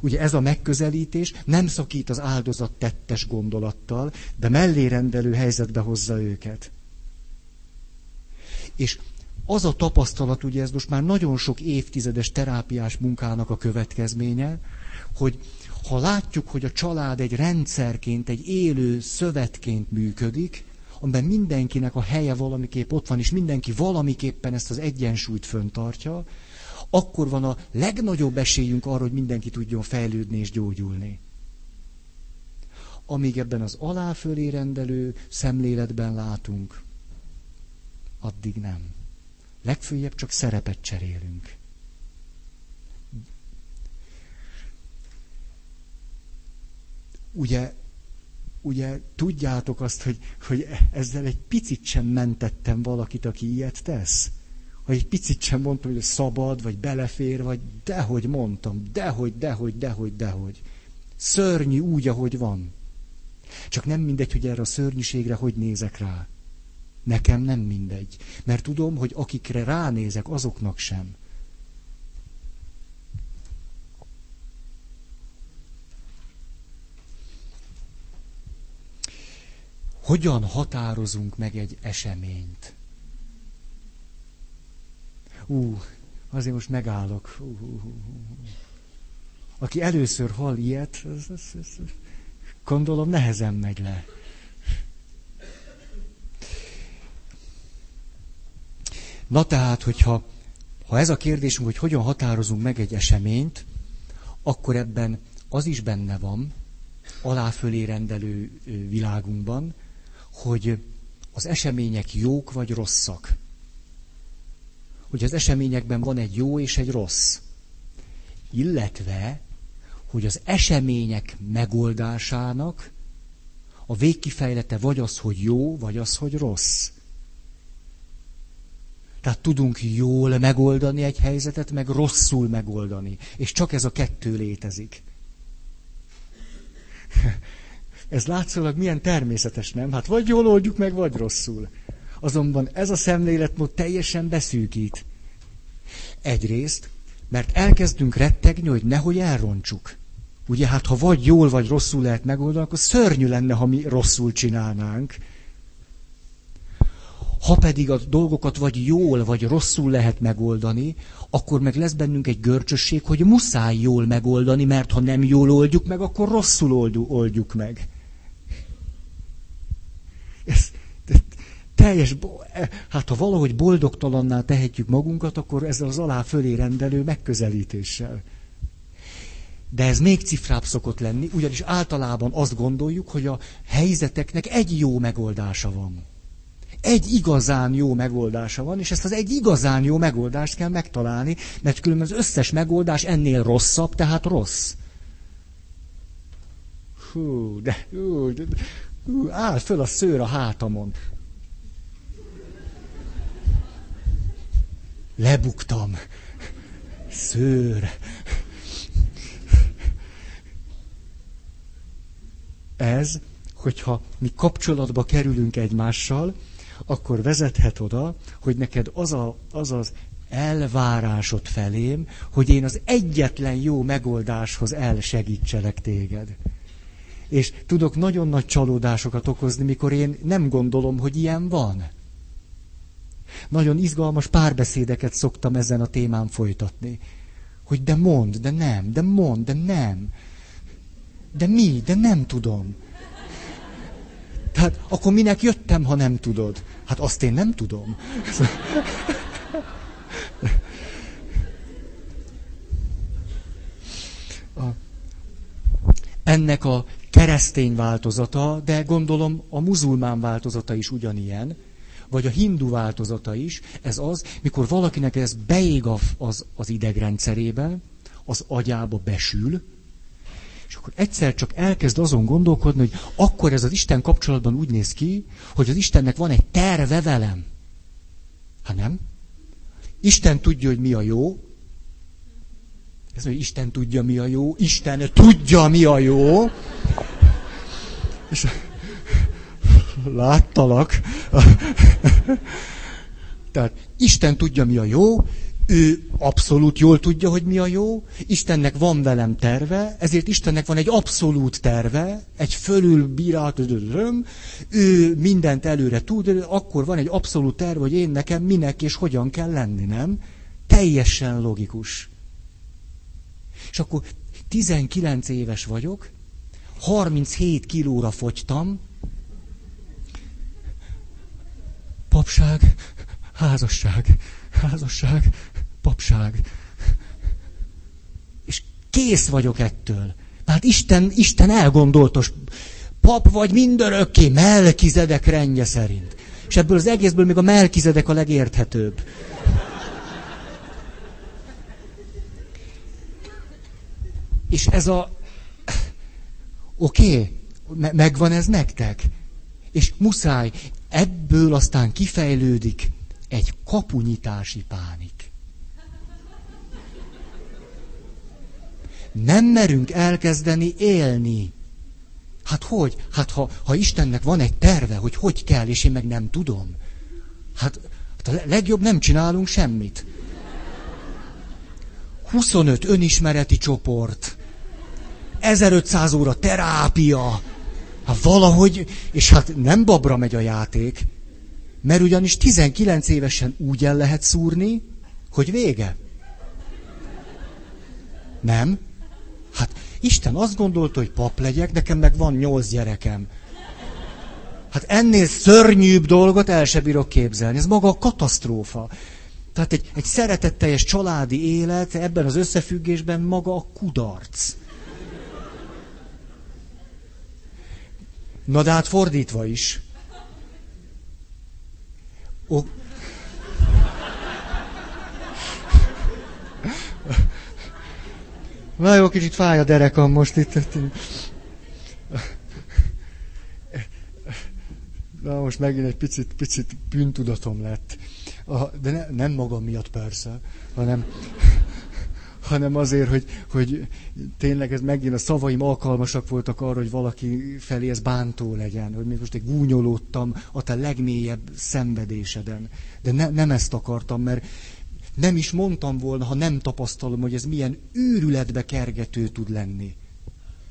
Ugye ez a megközelítés nem szakít az áldozat tettes gondolattal, de mellérendelő helyzetbe hozza őket. És az a tapasztalat, ugye ez most már nagyon sok évtizedes terápiás munkának a következménye, hogy ha látjuk, hogy a család egy rendszerként, egy élő szövetként működik, amiben mindenkinek a helye valamiképp ott van, és mindenki valamiképpen ezt az egyensúlyt föntartja, akkor van a legnagyobb esélyünk arra, hogy mindenki tudjon fejlődni és gyógyulni. Amíg ebben az aláfölé rendelő szemléletben látunk, addig nem. Legfőjebb csak szerepet cserélünk. Ugye ugye tudjátok azt, hogy, hogy ezzel egy picit sem mentettem valakit, aki ilyet tesz? Hogy egy picit sem mondtam, hogy szabad, vagy belefér, vagy dehogy mondtam, dehogy, dehogy, dehogy, dehogy. Szörnyű úgy, ahogy van. Csak nem mindegy, hogy erre a szörnyűségre hogy nézek rá. Nekem nem mindegy. Mert tudom, hogy akikre ránézek, azoknak sem. Hogyan határozunk meg egy eseményt? Ú, azért most megállok. Aki először hall ilyet, gondolom nehezen megy le. Na tehát, hogyha ha ez a kérdésünk, hogy hogyan határozunk meg egy eseményt, akkor ebben az is benne van, aláfölé rendelő világunkban, hogy az események jók vagy rosszak. Hogy az eseményekben van egy jó és egy rossz. Illetve, hogy az események megoldásának a végkifejlete vagy az, hogy jó, vagy az, hogy rossz. Tehát tudunk jól megoldani egy helyzetet, meg rosszul megoldani. És csak ez a kettő létezik. Ez látszólag milyen természetes, nem? Hát vagy jól oldjuk meg, vagy rosszul. Azonban ez a szemléletmód teljesen beszűkít. Egyrészt, mert elkezdünk rettegni, hogy nehogy elrontsuk. Ugye hát ha vagy jól, vagy rosszul lehet megoldani, akkor szörnyű lenne, ha mi rosszul csinálnánk. Ha pedig a dolgokat vagy jól, vagy rosszul lehet megoldani, akkor meg lesz bennünk egy görcsösség, hogy muszáj jól megoldani, mert ha nem jól oldjuk meg, akkor rosszul oldjuk meg. Teljes, e, hát ha valahogy boldogtalanná tehetjük magunkat, akkor ezzel az alá fölé rendelő megközelítéssel. De ez még cifrább szokott lenni, ugyanis általában azt gondoljuk, hogy a helyzeteknek egy jó megoldása van. Egy igazán jó megoldása van, és ezt az egy igazán jó megoldást kell megtalálni, mert különben az összes megoldás ennél rosszabb, tehát rossz. Hú, de, hú, de hú, áll föl a szőr a hátamon. Lebuktam. Szőr. Ez, hogyha mi kapcsolatba kerülünk egymással, akkor vezethet oda, hogy neked az, a, az az elvárásod felém, hogy én az egyetlen jó megoldáshoz elsegítselek téged. És tudok nagyon nagy csalódásokat okozni, mikor én nem gondolom, hogy ilyen van. Nagyon izgalmas párbeszédeket szoktam ezen a témán folytatni. Hogy de mond, de nem, de mond, de nem. De mi, de nem tudom. Tehát akkor minek jöttem, ha nem tudod? Hát azt én nem tudom. A, ennek a keresztény változata, de gondolom a muzulmán változata is ugyanilyen, vagy a hindu változata is, ez az, mikor valakinek ez beég az, az idegrendszerébe, az agyába besül, és akkor egyszer csak elkezd azon gondolkodni, hogy akkor ez az Isten kapcsolatban úgy néz ki, hogy az Istennek van egy terve velem. Hát nem? Isten tudja, hogy mi a jó. Ez, hogy Isten tudja, mi a jó. Isten tudja, mi a jó. És láttalak. Tehát Isten tudja, mi a jó, ő abszolút jól tudja, hogy mi a jó, Istennek van velem terve, ezért Istennek van egy abszolút terve, egy fölülbírált, ő mindent előre tud, akkor van egy abszolút terve, hogy én nekem minek és hogyan kell lenni, nem? Teljesen logikus. És akkor 19 éves vagyok, 37 kilóra fogytam, papság, házasság, házasság, papság. És kész vagyok ettől. Hát Isten, Isten elgondoltos. Pap vagy mindörökké, Melkizedek rendje szerint. És ebből az egészből még a Melkizedek a legérthetőbb. És ez a... Oké, okay, me- megvan ez nektek. És muszáj, ebből aztán kifejlődik egy kapunyitási pánik. Nem merünk elkezdeni élni. Hát hogy? Hát ha, ha Istennek van egy terve, hogy hogy kell, és én meg nem tudom. Hát, hát a legjobb nem csinálunk semmit. 25 önismereti csoport, 1500 óra terápia, hát valahogy, és hát nem babra megy a játék, mert ugyanis 19 évesen úgy el lehet szúrni, hogy vége. Nem? Hát Isten azt gondolta, hogy pap legyek, nekem meg van nyolc gyerekem. Hát ennél szörnyűbb dolgot el se bírok képzelni. Ez maga a katasztrófa. Tehát egy, egy szeretetteljes családi élet ebben az összefüggésben maga a kudarc. Na de hát fordítva is. O... Na jó, kicsit fáj a derekam most itt. Na most megint egy picit, picit bűntudatom lett. De ne, nem magam miatt persze, hanem hanem azért, hogy, hogy tényleg ez megint a szavaim alkalmasak voltak arra, hogy valaki felé ez bántó legyen, hogy még most egy gúnyolódtam a te legmélyebb szenvedéseden. De ne, nem ezt akartam, mert nem is mondtam volna, ha nem tapasztalom, hogy ez milyen őrületbe kergető tud lenni.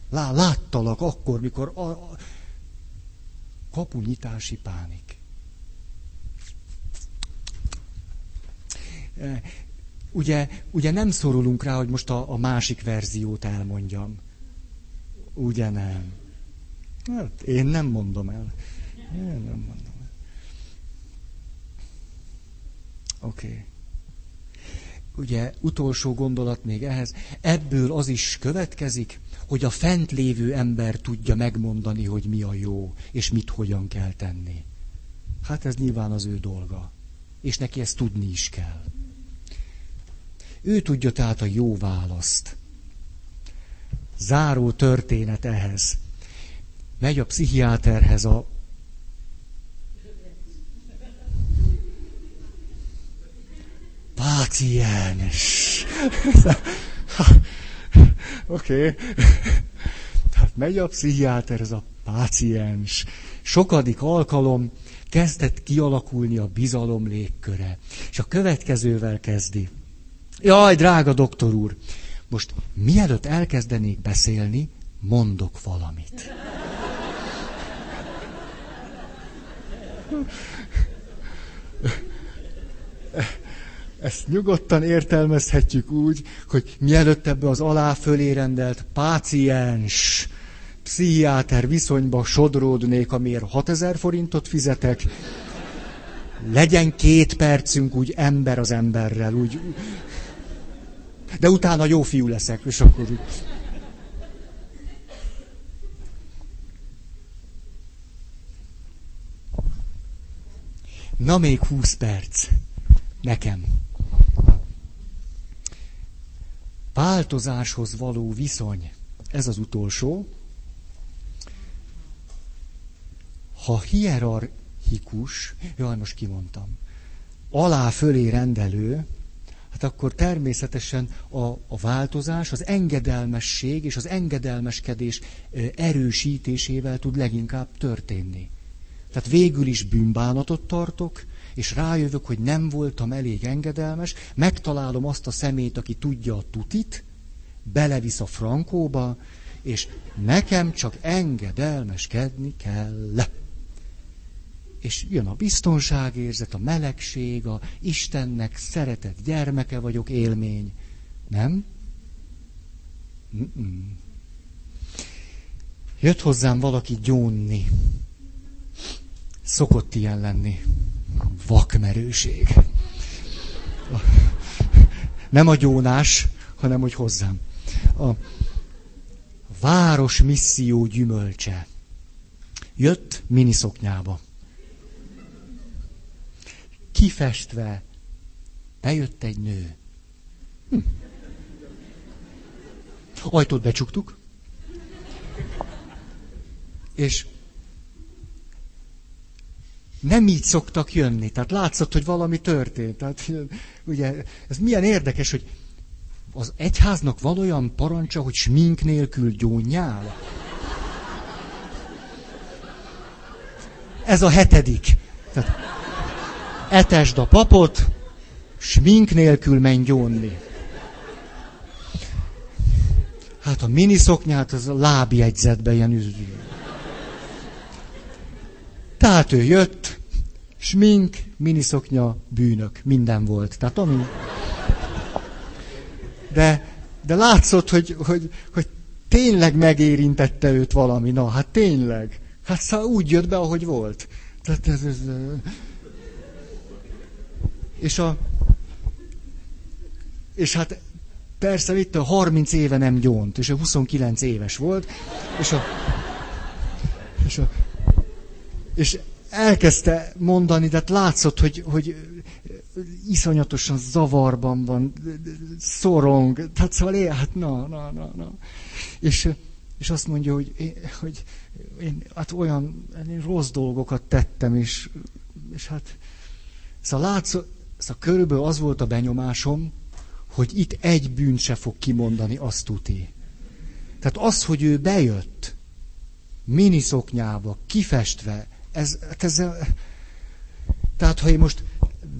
Lá, láttalak akkor, mikor a, a kapunyitási pánik. Ugye, ugye nem szorulunk rá, hogy most a, a másik verziót elmondjam. Ugye nem. Hát én nem mondom el. Én nem mondom el. Oké. Okay. Ugye utolsó gondolat még ehhez. Ebből az is következik, hogy a fent lévő ember tudja megmondani, hogy mi a jó, és mit hogyan kell tenni. Hát ez nyilván az ő dolga. És neki ezt tudni is kell. Ő tudja tehát a jó választ. Záró történet ehhez. Megy a pszichiáterhez a páciens. Oké. Tehát megy a pszichiáter, ez a páciens. Sokadik alkalom kezdett kialakulni a bizalom légköre. És a következővel kezdi. Jaj, drága doktor úr, most mielőtt elkezdenék beszélni, mondok valamit. Ezt nyugodtan értelmezhetjük úgy, hogy mielőtt ebbe az alá fölé rendelt páciens, pszichiáter viszonyba sodródnék, amiért 6000 forintot fizetek, legyen két percünk úgy ember az emberrel, úgy. De utána jó fiú leszek, és akkor. Na még húsz perc. Nekem. Változáshoz való viszony. Ez az utolsó. Ha hierarchikus, jaj, most kimondtam, alá fölé rendelő, hát akkor természetesen a, a változás, az engedelmesség és az engedelmeskedés erősítésével tud leginkább történni. Tehát végül is bűnbánatot tartok, és rájövök, hogy nem voltam elég engedelmes, megtalálom azt a szemét, aki tudja a tutit, belevisz a frankóba, és nekem csak engedelmeskedni kell. És jön a biztonságérzet, a melegség, a Istennek szeretett gyermeke vagyok élmény. Nem? Mm-mm. Jött hozzám valaki gyónni. Szokott ilyen lenni vakmerőség. Nem a gyónás, hanem hogy hozzám. A város misszió gyümölcse. Jött miniszoknyába. Kifestve bejött egy nő. Hm. Ajtót becsuktuk, és nem így szoktak jönni. Tehát látszott, hogy valami történt. Tehát ugye ez milyen érdekes, hogy az egyháznak van olyan parancsa, hogy smink nélkül gyónjál. Ez a hetedik. Tehát etesd a papot, smink nélkül menj gyónni. Hát a miniszoknyát az a lábjegyzetbe ilyen üzül. Tehát ő jött, smink, miniszoknya, bűnök, minden volt. Tehát ami... De, de látszott, hogy, hogy, hogy tényleg megérintette őt valami. Na, hát tényleg. Hát szóval úgy jött be, ahogy volt. Tehát ez, ez, és a... És hát persze itt a 30 éve nem gyónt, és a 29 éves volt, és a... És a és elkezdte mondani, de hát látszott, hogy, hogy iszonyatosan zavarban van, szorong, tehát szóval él, hát na, na, na, na. És, és azt mondja, hogy, én, hogy én hát olyan én rossz dolgokat tettem, és, és hát szóval látszott, szóval körülbelül az volt a benyomásom, hogy itt egy bűn se fog kimondani, azt tuti. Tehát az, hogy ő bejött, miniszoknyába, kifestve, ez, hát ez, tehát ha én most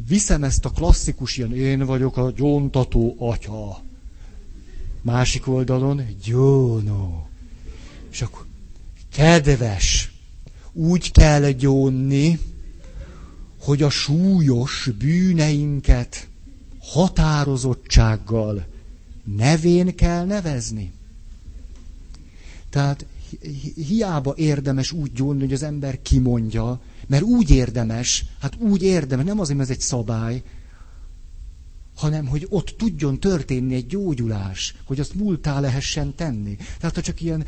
viszem ezt a klasszikus ilyen, én vagyok a gyóntató atya. Másik oldalon, gyónó. És akkor, kedves, úgy kell gyónni, hogy a súlyos bűneinket határozottsággal nevén kell nevezni. Tehát hiába érdemes úgy gyónni, hogy az ember kimondja, mert úgy érdemes, hát úgy érdemes, nem azért, mert ez egy szabály, hanem hogy ott tudjon történni egy gyógyulás, hogy azt múltá lehessen tenni. Tehát ha csak ilyen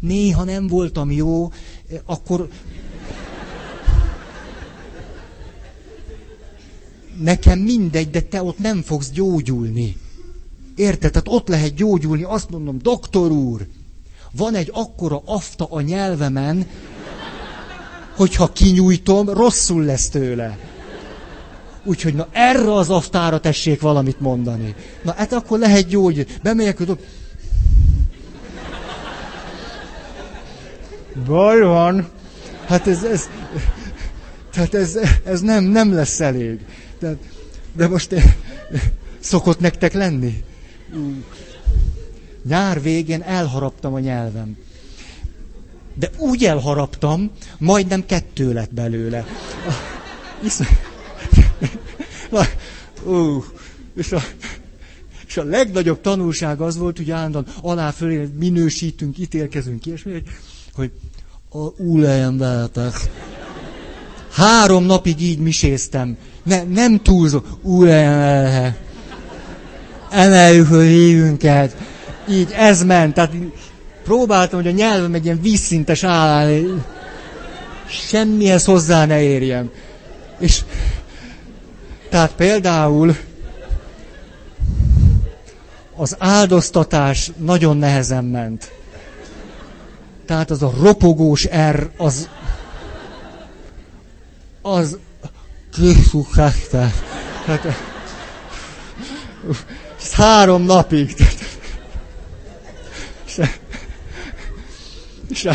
néha nem voltam jó, akkor nekem mindegy, de te ott nem fogsz gyógyulni. Érted? Tehát ott lehet gyógyulni, azt mondom, doktor úr, van egy akkora afta a nyelvemen, hogyha kinyújtom, rosszul lesz tőle. Úgyhogy na erre az aftára tessék valamit mondani. Na hát akkor lehet gyógyulni. Bemegyek, hogy Baj van. Hát ez, ez, tehát ez, ez nem, nem lesz elég. De, de most szokott nektek lenni? Nyár végén elharaptam a nyelvem. De úgy elharaptam, majdnem kettő lett belőle. Uh, és, a, és a legnagyobb tanulság az volt, hogy állandóan alá fölé minősítünk, ítélkezünk, ilyesmi, hogy, hogy a úlejem veletek. Három napig így miséztem. Ne, nem túlzó. Úlejem Emeljük a hívünket. Így ez ment. Tehát próbáltam, hogy a nyelvem egy ilyen vízszintes állani. Semmihez hozzá ne érjem. És tehát például az áldoztatás nagyon nehezen ment. Tehát az a ropogós R, az az kiszukázta. Tehát, ez három napig. És, és,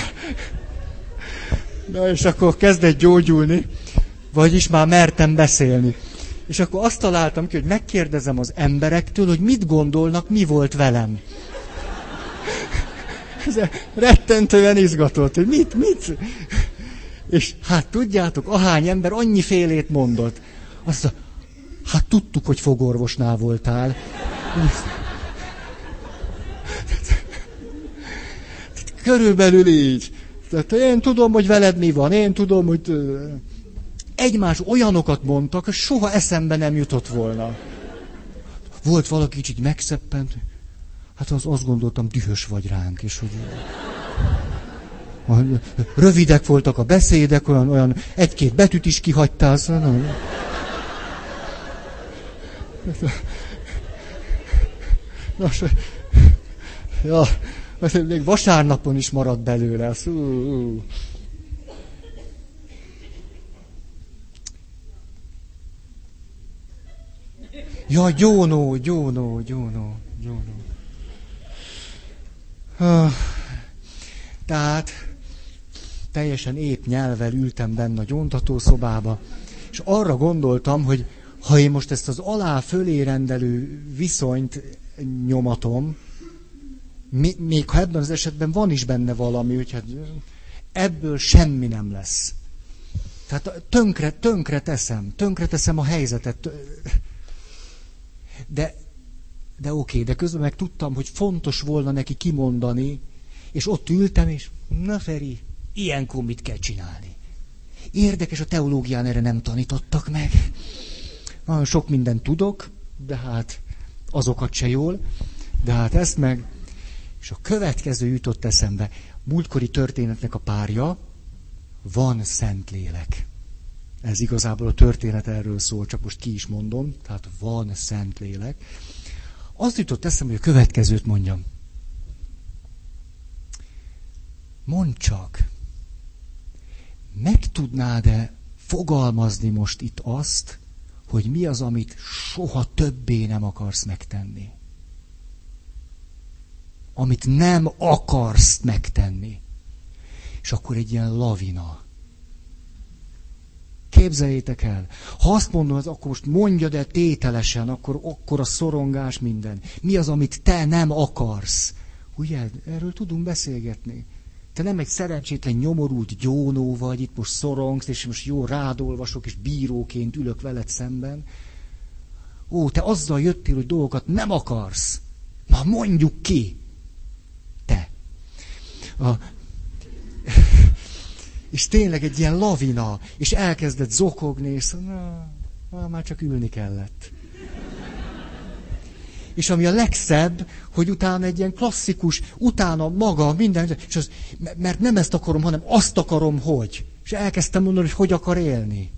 na és akkor kezdett gyógyulni, vagyis már mertem beszélni. És akkor azt találtam ki, hogy megkérdezem az emberektől, hogy mit gondolnak, mi volt velem. Ez rettentően izgatott, hogy mit, mit. És hát tudjátok, ahány ember annyi félét mondott. Azt mondja, hát tudtuk, hogy fogorvosnál voltál. Körülbelül így. Tehát én tudom, hogy veled mi van, én tudom, hogy egymás olyanokat mondtak, hogy soha eszembe nem jutott volna. Volt valaki így megszeppent, hát az azt gondoltam, dühös vagy ránk, és hogy... Rövidek voltak a beszédek, olyan, olyan egy-két betűt is kihagytál, szóval. Nos, ja, még vasárnapon is maradt belőle. Az, ú. Ja, gyónó, gyónó, gyónó, gyónó. Tehát teljesen épp nyelvel ültem benne a gyóntatószobába, és arra gondoltam, hogy ha én most ezt az alá-fölé rendelő viszonyt nyomatom, még ha ebben az esetben van is benne valami, hogy hát ebből semmi nem lesz. Tehát tönkre, tönkre teszem, tönkre teszem a helyzetet. De, de oké, de közben meg tudtam, hogy fontos volna neki kimondani, és ott ültem, és na Feri, ilyenkor mit kell csinálni? Érdekes, a teológián erre nem tanítottak meg. Nagyon sok mindent tudok, de hát azokat se jól, de hát ezt meg. És a következő jutott eszembe. Múltkori történetnek a párja, van Szentlélek. Ez igazából a történet erről szól, csak most ki is mondom, tehát van Szentlélek. Azt jutott eszembe, hogy a következőt mondjam. Mondd csak, meg tudnád-e fogalmazni most itt azt, hogy mi az, amit soha többé nem akarsz megtenni? Amit nem akarsz megtenni. És akkor egy ilyen lavina. Képzeljétek el, ha azt mondom, az akkor most mondjad el tételesen, akkor, akkor a szorongás minden. Mi az, amit te nem akarsz? Ugye, erről tudunk beszélgetni. Te nem egy szerencsétlen nyomorult gyónó vagy, itt most szorongsz, és most jó rádolvasok, és bíróként ülök veled szemben. Ó, te azzal jöttél, hogy dolgokat nem akarsz. Na, mondjuk ki. Te. A... És tényleg egy ilyen lavina, és elkezdett zokogni, és na, na, már csak ülni kellett. És ami a legszebb, hogy utána egy ilyen klasszikus, utána maga, minden, és az, mert nem ezt akarom, hanem azt akarom, hogy. És elkezdtem mondani, hogy hogy akar élni.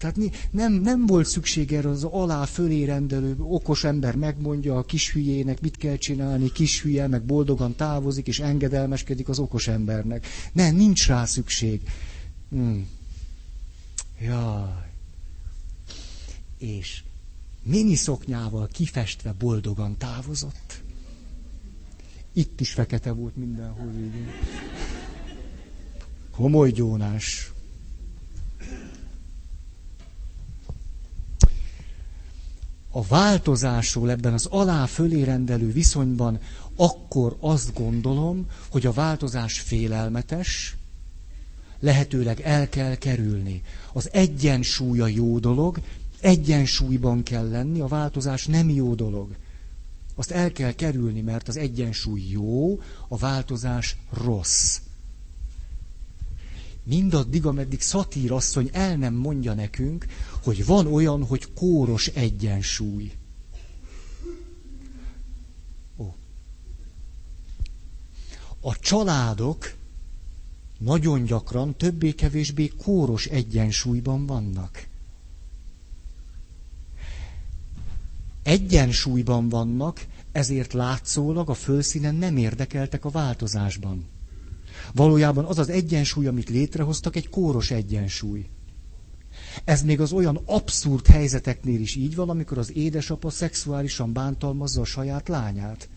Tehát nem, nem volt szükség erre az alá fölé rendelő okos ember megmondja a kis hülyének, mit kell csinálni, kis hülye, meg boldogan távozik, és engedelmeskedik az okos embernek. Nem, nincs rá szükség. Hmm. Jaj. És miniszoknyával kifestve boldogan távozott. Itt is fekete volt mindenhol. Így. Homoly gyónás. A változásról ebben az alá-fölé rendelő viszonyban akkor azt gondolom, hogy a változás félelmetes, lehetőleg el kell kerülni. Az egyensúly a jó dolog, egyensúlyban kell lenni, a változás nem jó dolog. Azt el kell kerülni, mert az egyensúly jó, a változás rossz. Mindaddig, ameddig szatír asszony el nem mondja nekünk, hogy van olyan, hogy kóros egyensúly. Ó. A családok nagyon gyakran többé-kevésbé kóros egyensúlyban vannak. Egyensúlyban vannak, ezért látszólag a fölszínen nem érdekeltek a változásban. Valójában az az egyensúly, amit létrehoztak, egy kóros egyensúly. Ez még az olyan abszurd helyzeteknél is így van, amikor az édesapa szexuálisan bántalmazza a saját lányát.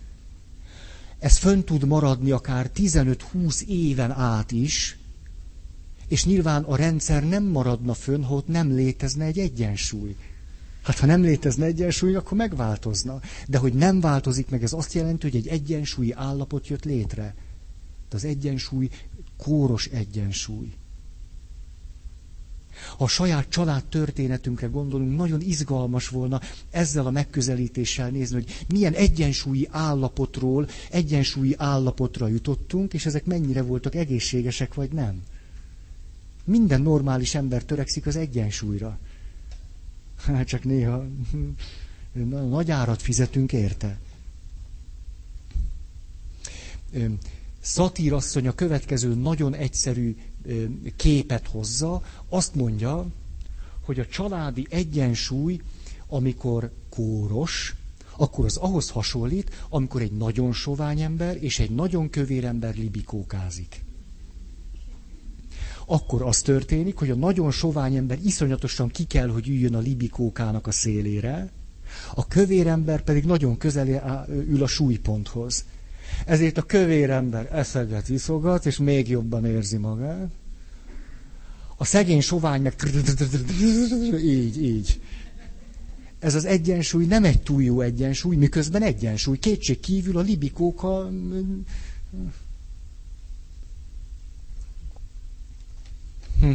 Ez fönn tud maradni akár 15-20 éven át is, és nyilván a rendszer nem maradna fönn, ha ott nem létezne egy egyensúly. Hát ha nem létezne egyensúly, akkor megváltozna. De hogy nem változik meg, ez azt jelenti, hogy egy egyensúlyi állapot jött létre. De az egyensúly kóros egyensúly. Ha a saját család történetünkre gondolunk, nagyon izgalmas volna ezzel a megközelítéssel nézni, hogy milyen egyensúlyi állapotról, egyensúlyi állapotra jutottunk, és ezek mennyire voltak egészségesek, vagy nem. Minden normális ember törekszik az egyensúlyra. Hát csak néha nagy árat fizetünk érte. Szatírasszony a következő nagyon egyszerű képet hozza, azt mondja, hogy a családi egyensúly, amikor kóros, akkor az ahhoz hasonlít, amikor egy nagyon sovány ember és egy nagyon kövér ember libikókázik. Akkor az történik, hogy a nagyon sovány ember iszonyatosan ki kell, hogy üljön a libikókának a szélére, a kövér ember pedig nagyon közel ül a súlyponthoz. Ezért a kövér ember eszeget, viszogat, és még jobban érzi magát. A szegény sovány meg így, így. Ez az egyensúly nem egy túl jó egyensúly, miközben egyensúly. Kétség kívül a libikóka... Hm.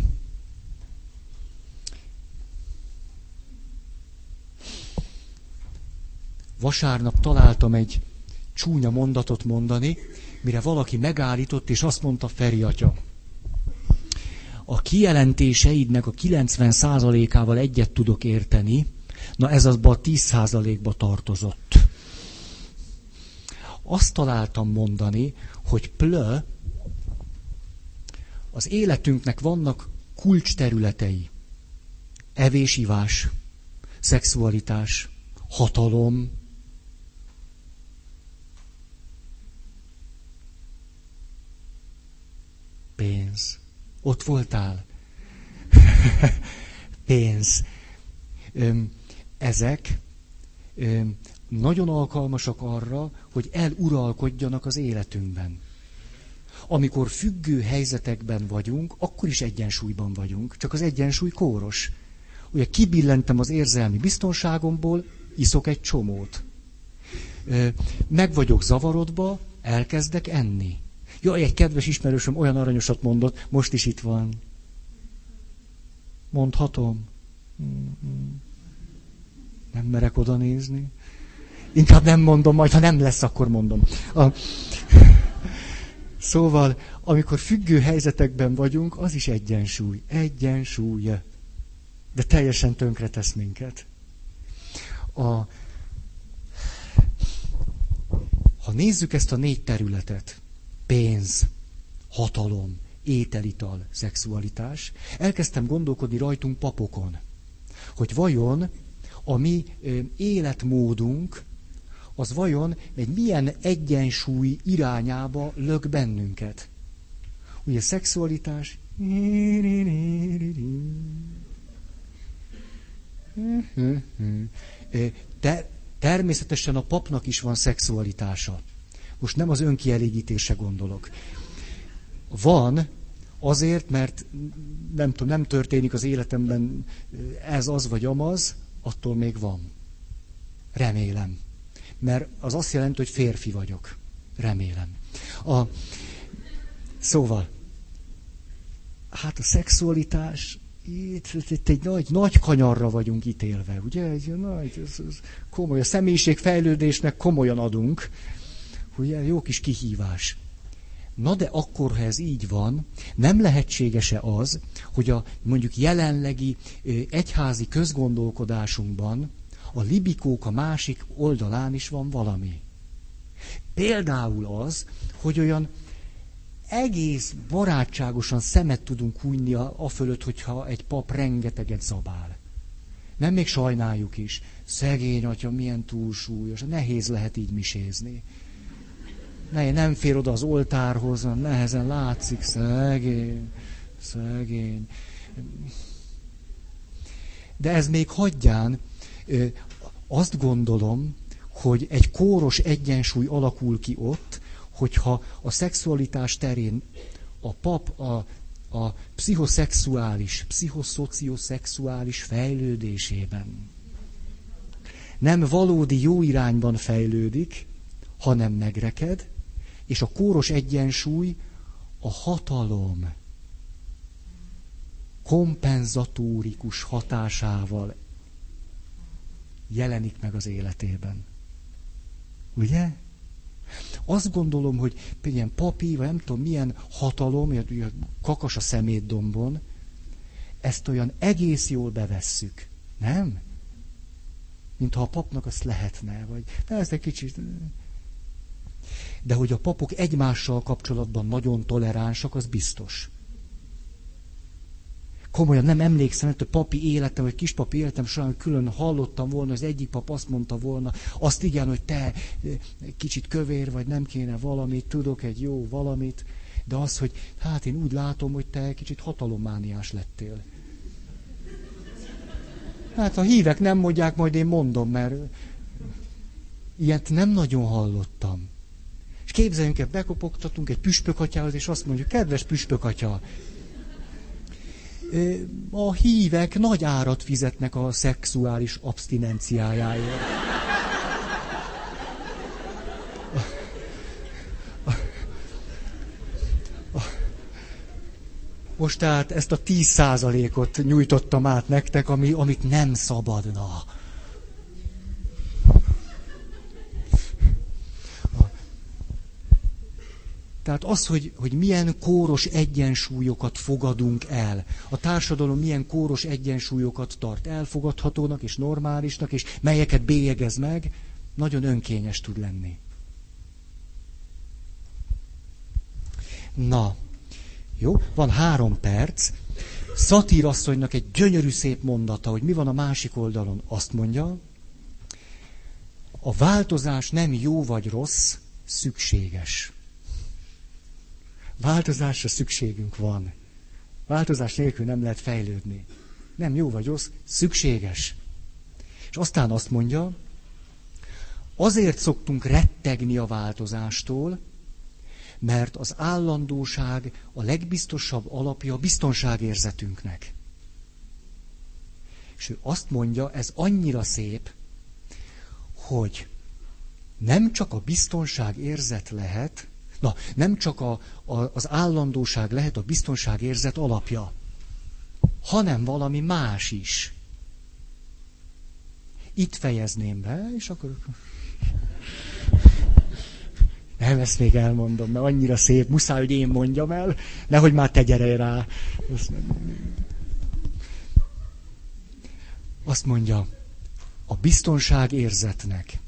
Vasárnap találtam egy csúnya mondatot mondani, mire valaki megállított, és azt mondta Feri atya. A kijelentéseidnek a 90%-ával egyet tudok érteni, na ez azban a 10%-ba tartozott. Azt találtam mondani, hogy plö, az életünknek vannak kulcsterületei. Evés-ivás, szexualitás, hatalom, Pénz. Ott voltál? Pénz. Ezek nagyon alkalmasak arra, hogy eluralkodjanak az életünkben. Amikor függő helyzetekben vagyunk, akkor is egyensúlyban vagyunk, csak az egyensúly kóros. Ugye kibillentem az érzelmi biztonságomból, iszok egy csomót. Meg vagyok zavarodva, elkezdek enni. Jaj, egy kedves ismerősöm olyan aranyosat mondott, most is itt van. Mondhatom? Nem merek oda nézni. Inkább nem mondom, majd ha nem lesz, akkor mondom. A... Szóval, amikor függő helyzetekben vagyunk, az is egyensúly. Egyensúly. De teljesen tönkretesz minket. A, ha nézzük ezt a négy területet, pénz, hatalom, ételital, szexualitás, elkezdtem gondolkodni rajtunk papokon, hogy vajon a mi életmódunk az vajon egy milyen egyensúly irányába lök bennünket. Ugye szexualitás. Te, természetesen a papnak is van szexualitása. Most nem az önkielégítése gondolok. Van, azért, mert nem tudom, nem történik az életemben ez az vagy amaz, attól még van. Remélem. Mert az azt jelenti, hogy férfi vagyok. Remélem. A, szóval, hát a szexualitás, itt, itt, egy nagy, nagy kanyarra vagyunk ítélve, ugye? Egy nagy, ez, ez komoly, a személyiségfejlődésnek komolyan adunk, ugye? Jó kis kihívás. Na de akkor, ha ez így van, nem lehetséges-e az, hogy a mondjuk jelenlegi egyházi közgondolkodásunkban a libikók a másik oldalán is van valami. Például az, hogy olyan egész barátságosan szemet tudunk hújni a, a fölött, hogyha egy pap rengeteget zabál. Nem még sajnáljuk is. Szegény atya, milyen túlsúlyos, nehéz lehet így misézni. Ne, nem fér oda az oltárhoz, nehezen látszik, szegény, szegény. De ez még hagyján, azt gondolom, hogy egy kóros egyensúly alakul ki ott, hogyha a szexualitás terén a pap a, a pszichoszexuális, pszichoszocioszexuális fejlődésében nem valódi jó irányban fejlődik, hanem megreked, és a kóros egyensúly a hatalom kompenzatórikus hatásával jelenik meg az életében. Ugye? Azt gondolom, hogy ilyen papi, vagy nem tudom milyen hatalom, kakas a szemétdombon, ezt olyan egész jól bevesszük. Nem? Mintha a papnak azt lehetne, vagy ez egy kicsit... De hogy a papok egymással kapcsolatban nagyon toleránsak, az biztos komolyan nem emlékszem, hogy papi életem, vagy kispapi életem során külön hallottam volna, az egyik pap azt mondta volna, azt igen, hogy te eh, kicsit kövér vagy, nem kéne valamit, tudok egy jó valamit, de az, hogy hát én úgy látom, hogy te kicsit hatalommániás lettél. Hát a hívek nem mondják, majd én mondom, mert ilyet nem nagyon hallottam. És képzeljünk el, bekopogtatunk egy püspökatyához, és azt mondjuk, kedves püspökatya, a hívek nagy árat fizetnek a szexuális abstinenciájáért. Most tehát ezt a tíz százalékot nyújtottam át nektek, ami, amit nem szabadna. Tehát az, hogy, hogy milyen kóros egyensúlyokat fogadunk el. A társadalom milyen kóros egyensúlyokat tart elfogadhatónak és normálisnak, és melyeket bélyegez meg, nagyon önkényes tud lenni. Na, jó, van három perc. Szatír asszonynak egy gyönyörű szép mondata, hogy mi van a másik oldalon. Azt mondja, a változás nem jó vagy rossz, szükséges. Változásra szükségünk van. Változás nélkül nem lehet fejlődni. Nem jó vagy rossz, szükséges. És aztán azt mondja, azért szoktunk rettegni a változástól, mert az állandóság a legbiztosabb alapja a biztonságérzetünknek. És ő azt mondja, ez annyira szép, hogy nem csak a biztonság érzet lehet, Na, nem csak a, a, az állandóság lehet a biztonságérzet alapja, hanem valami más is. Itt fejezném be, és akkor... Nem, ezt még elmondom, mert annyira szép, muszáj, hogy én mondjam el, nehogy már te gyere rá. Azt mondja, a biztonság érzetnek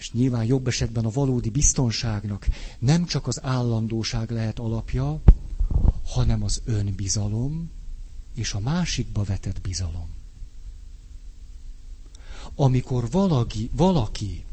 és nyilván jobb esetben a valódi biztonságnak nem csak az állandóság lehet alapja, hanem az önbizalom és a másikba vetett bizalom. Amikor valaki, valaki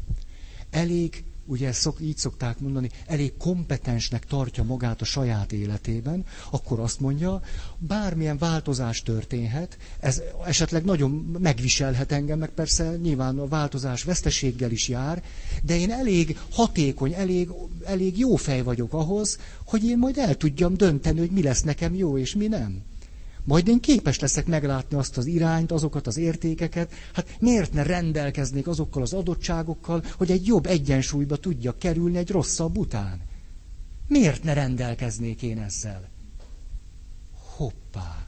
elég ugye szok, így szokták mondani, elég kompetensnek tartja magát a saját életében, akkor azt mondja, bármilyen változás történhet, ez esetleg nagyon megviselhet engem, meg persze nyilván a változás veszteséggel is jár, de én elég hatékony, elég, elég jó fej vagyok ahhoz, hogy én majd el tudjam dönteni, hogy mi lesz nekem jó és mi nem. Majd én képes leszek meglátni azt az irányt, azokat az értékeket. Hát miért ne rendelkeznék azokkal az adottságokkal, hogy egy jobb egyensúlyba tudja kerülni egy rosszabb után? Miért ne rendelkeznék én ezzel? Hoppá!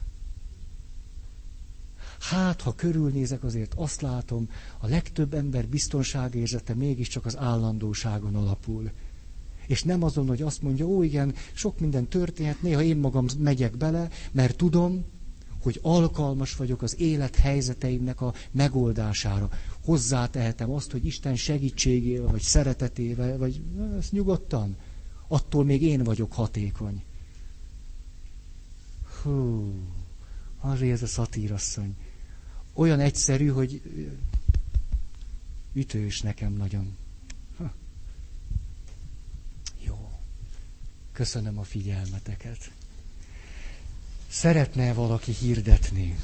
Hát, ha körülnézek, azért azt látom, a legtöbb ember biztonságérzete mégiscsak az állandóságon alapul. És nem azon, hogy azt mondja, ó igen, sok minden történhet, néha én magam megyek bele, mert tudom, hogy alkalmas vagyok az élet helyzeteimnek a megoldására. Hozzátehetem azt, hogy Isten segítségével, vagy szeretetével, vagy ezt nyugodtan. Attól még én vagyok hatékony. Hú, azért ez a szatírasszony. Olyan egyszerű, hogy ütős nekem nagyon. Köszönöm a figyelmeteket. Szeretne valaki hirdetni?